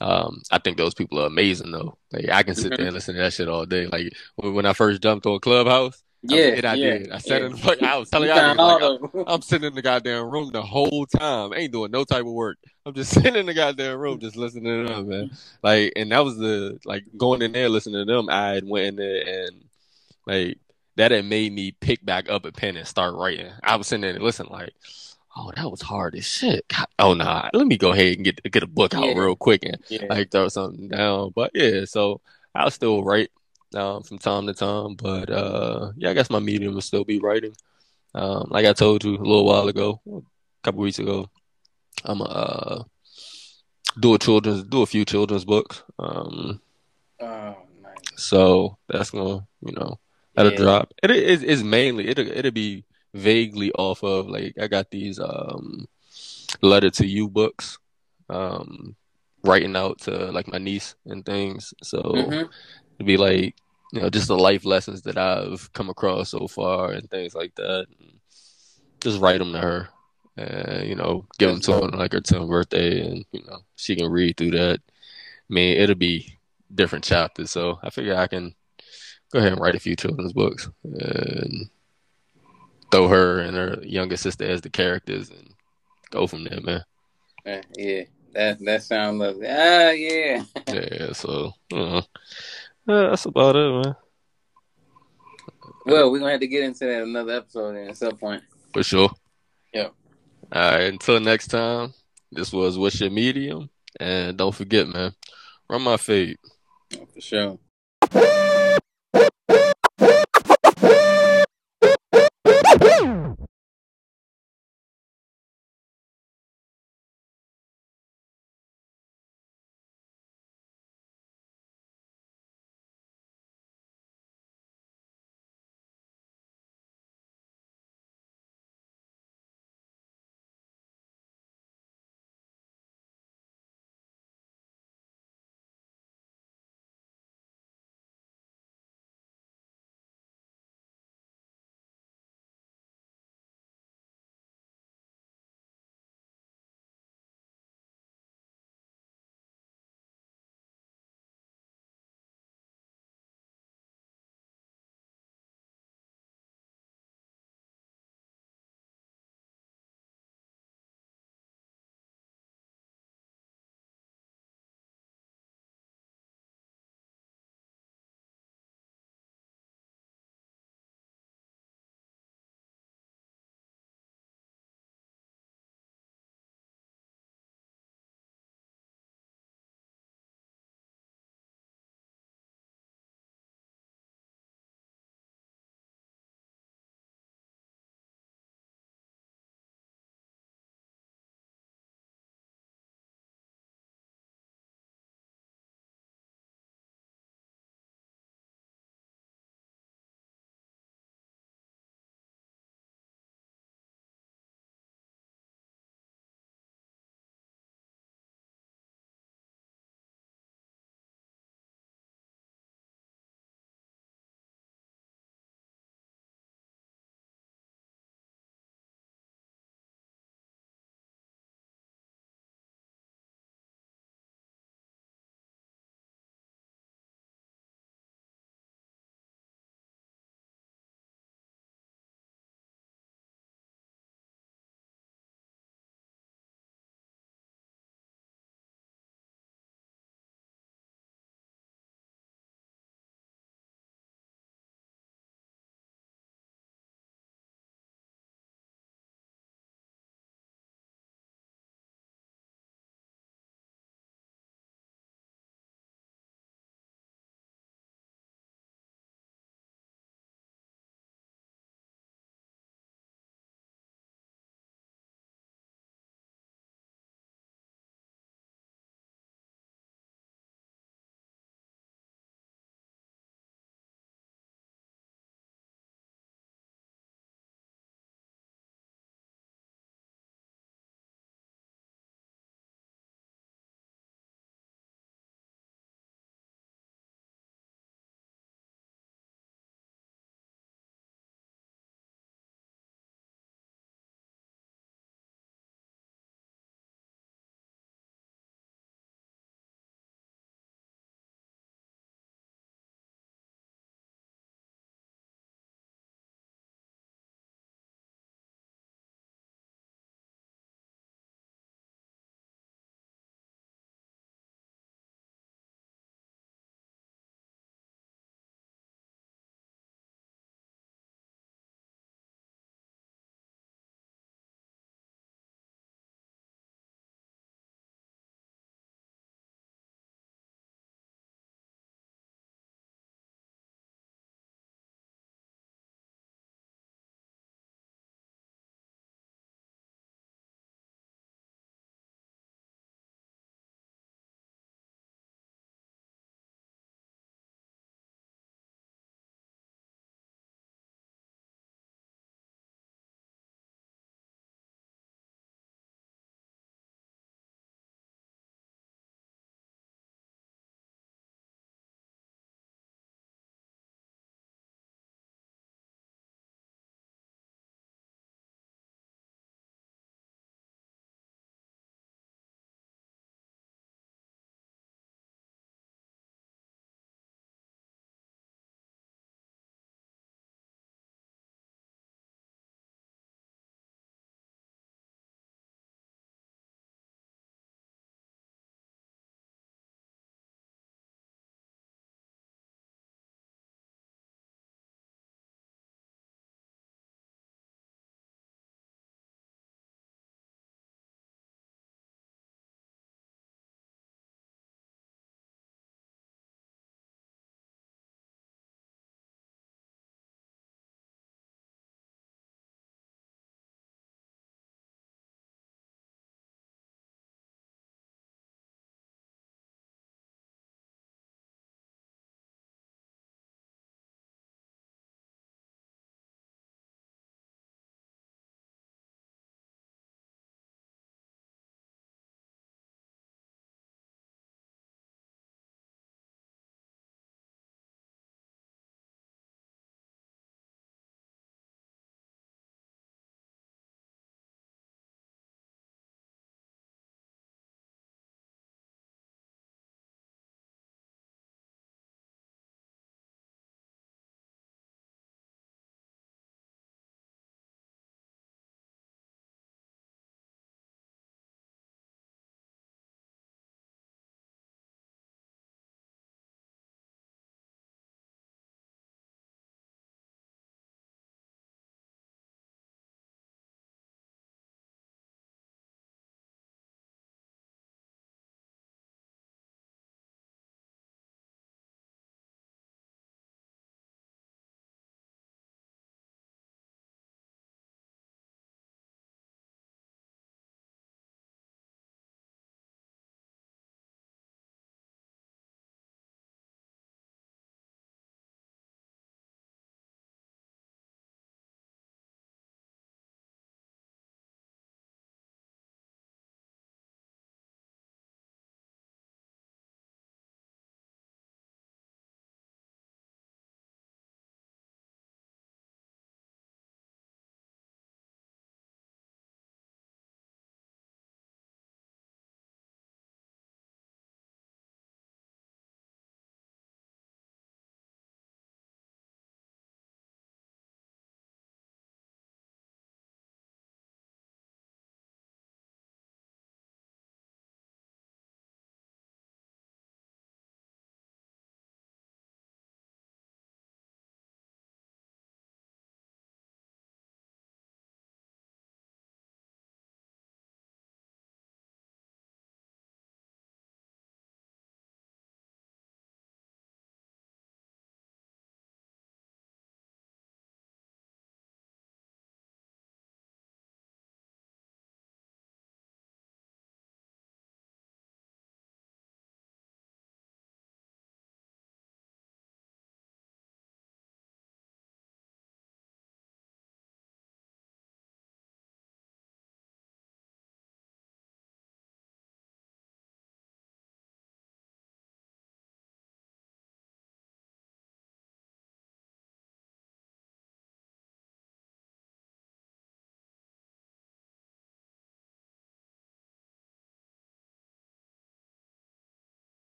Um, I think those people are amazing though. Like I can sit there and listen to that shit all day. Like when when I first jumped on Clubhouse, I yeah, mean, I yeah, did. I sat yeah. in the fuck. I was telling You y'all, like, them. I'm sitting in the goddamn room the whole time. Ain't doing no type of work. I'm just sitting in the goddamn room, just listening to them, man. Like, and that was the like going in there listening to them. I had went in there and like that had made me pick back up a pen and start writing. I was sitting there and listening, like, oh, that was hard as shit. God, oh nah, let me go ahead and get get a book out Yeah. real quick and Yeah. like throw something down. But yeah, so I'll still write um, from time to time. But uh, yeah, I guess my medium will still be writing. Um, like I told you a little while ago, a couple weeks ago, I'm uh do a children's do a few children's books. Um, Oh, nice. so that's gonna you know that'll Yeah. drop. It is is mainly it'll it'll be vaguely off of like I got these um letter to you books um writing out to like my niece and things. So Mhm. it'd be like you know just the life lessons that I've come across so far and things like that. Just write them to her, and you know give them to her like her 10th birthday, and you know she can read through that. I mean, it'll be different chapters, so I figure I can go ahead and write a few children's books and throw her and her younger sister as the characters and go from there, man. Uh, yeah. That that sounds lovely. Ah, yeah. Yeah, so know, that's about it, man. Well, we're gonna have to get into that another episode at some point. For sure. Yep. All right. Until next time, this was What's Your Medium? And don't forget, man, run my fade. For sure.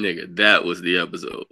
Nigga, that was the episode.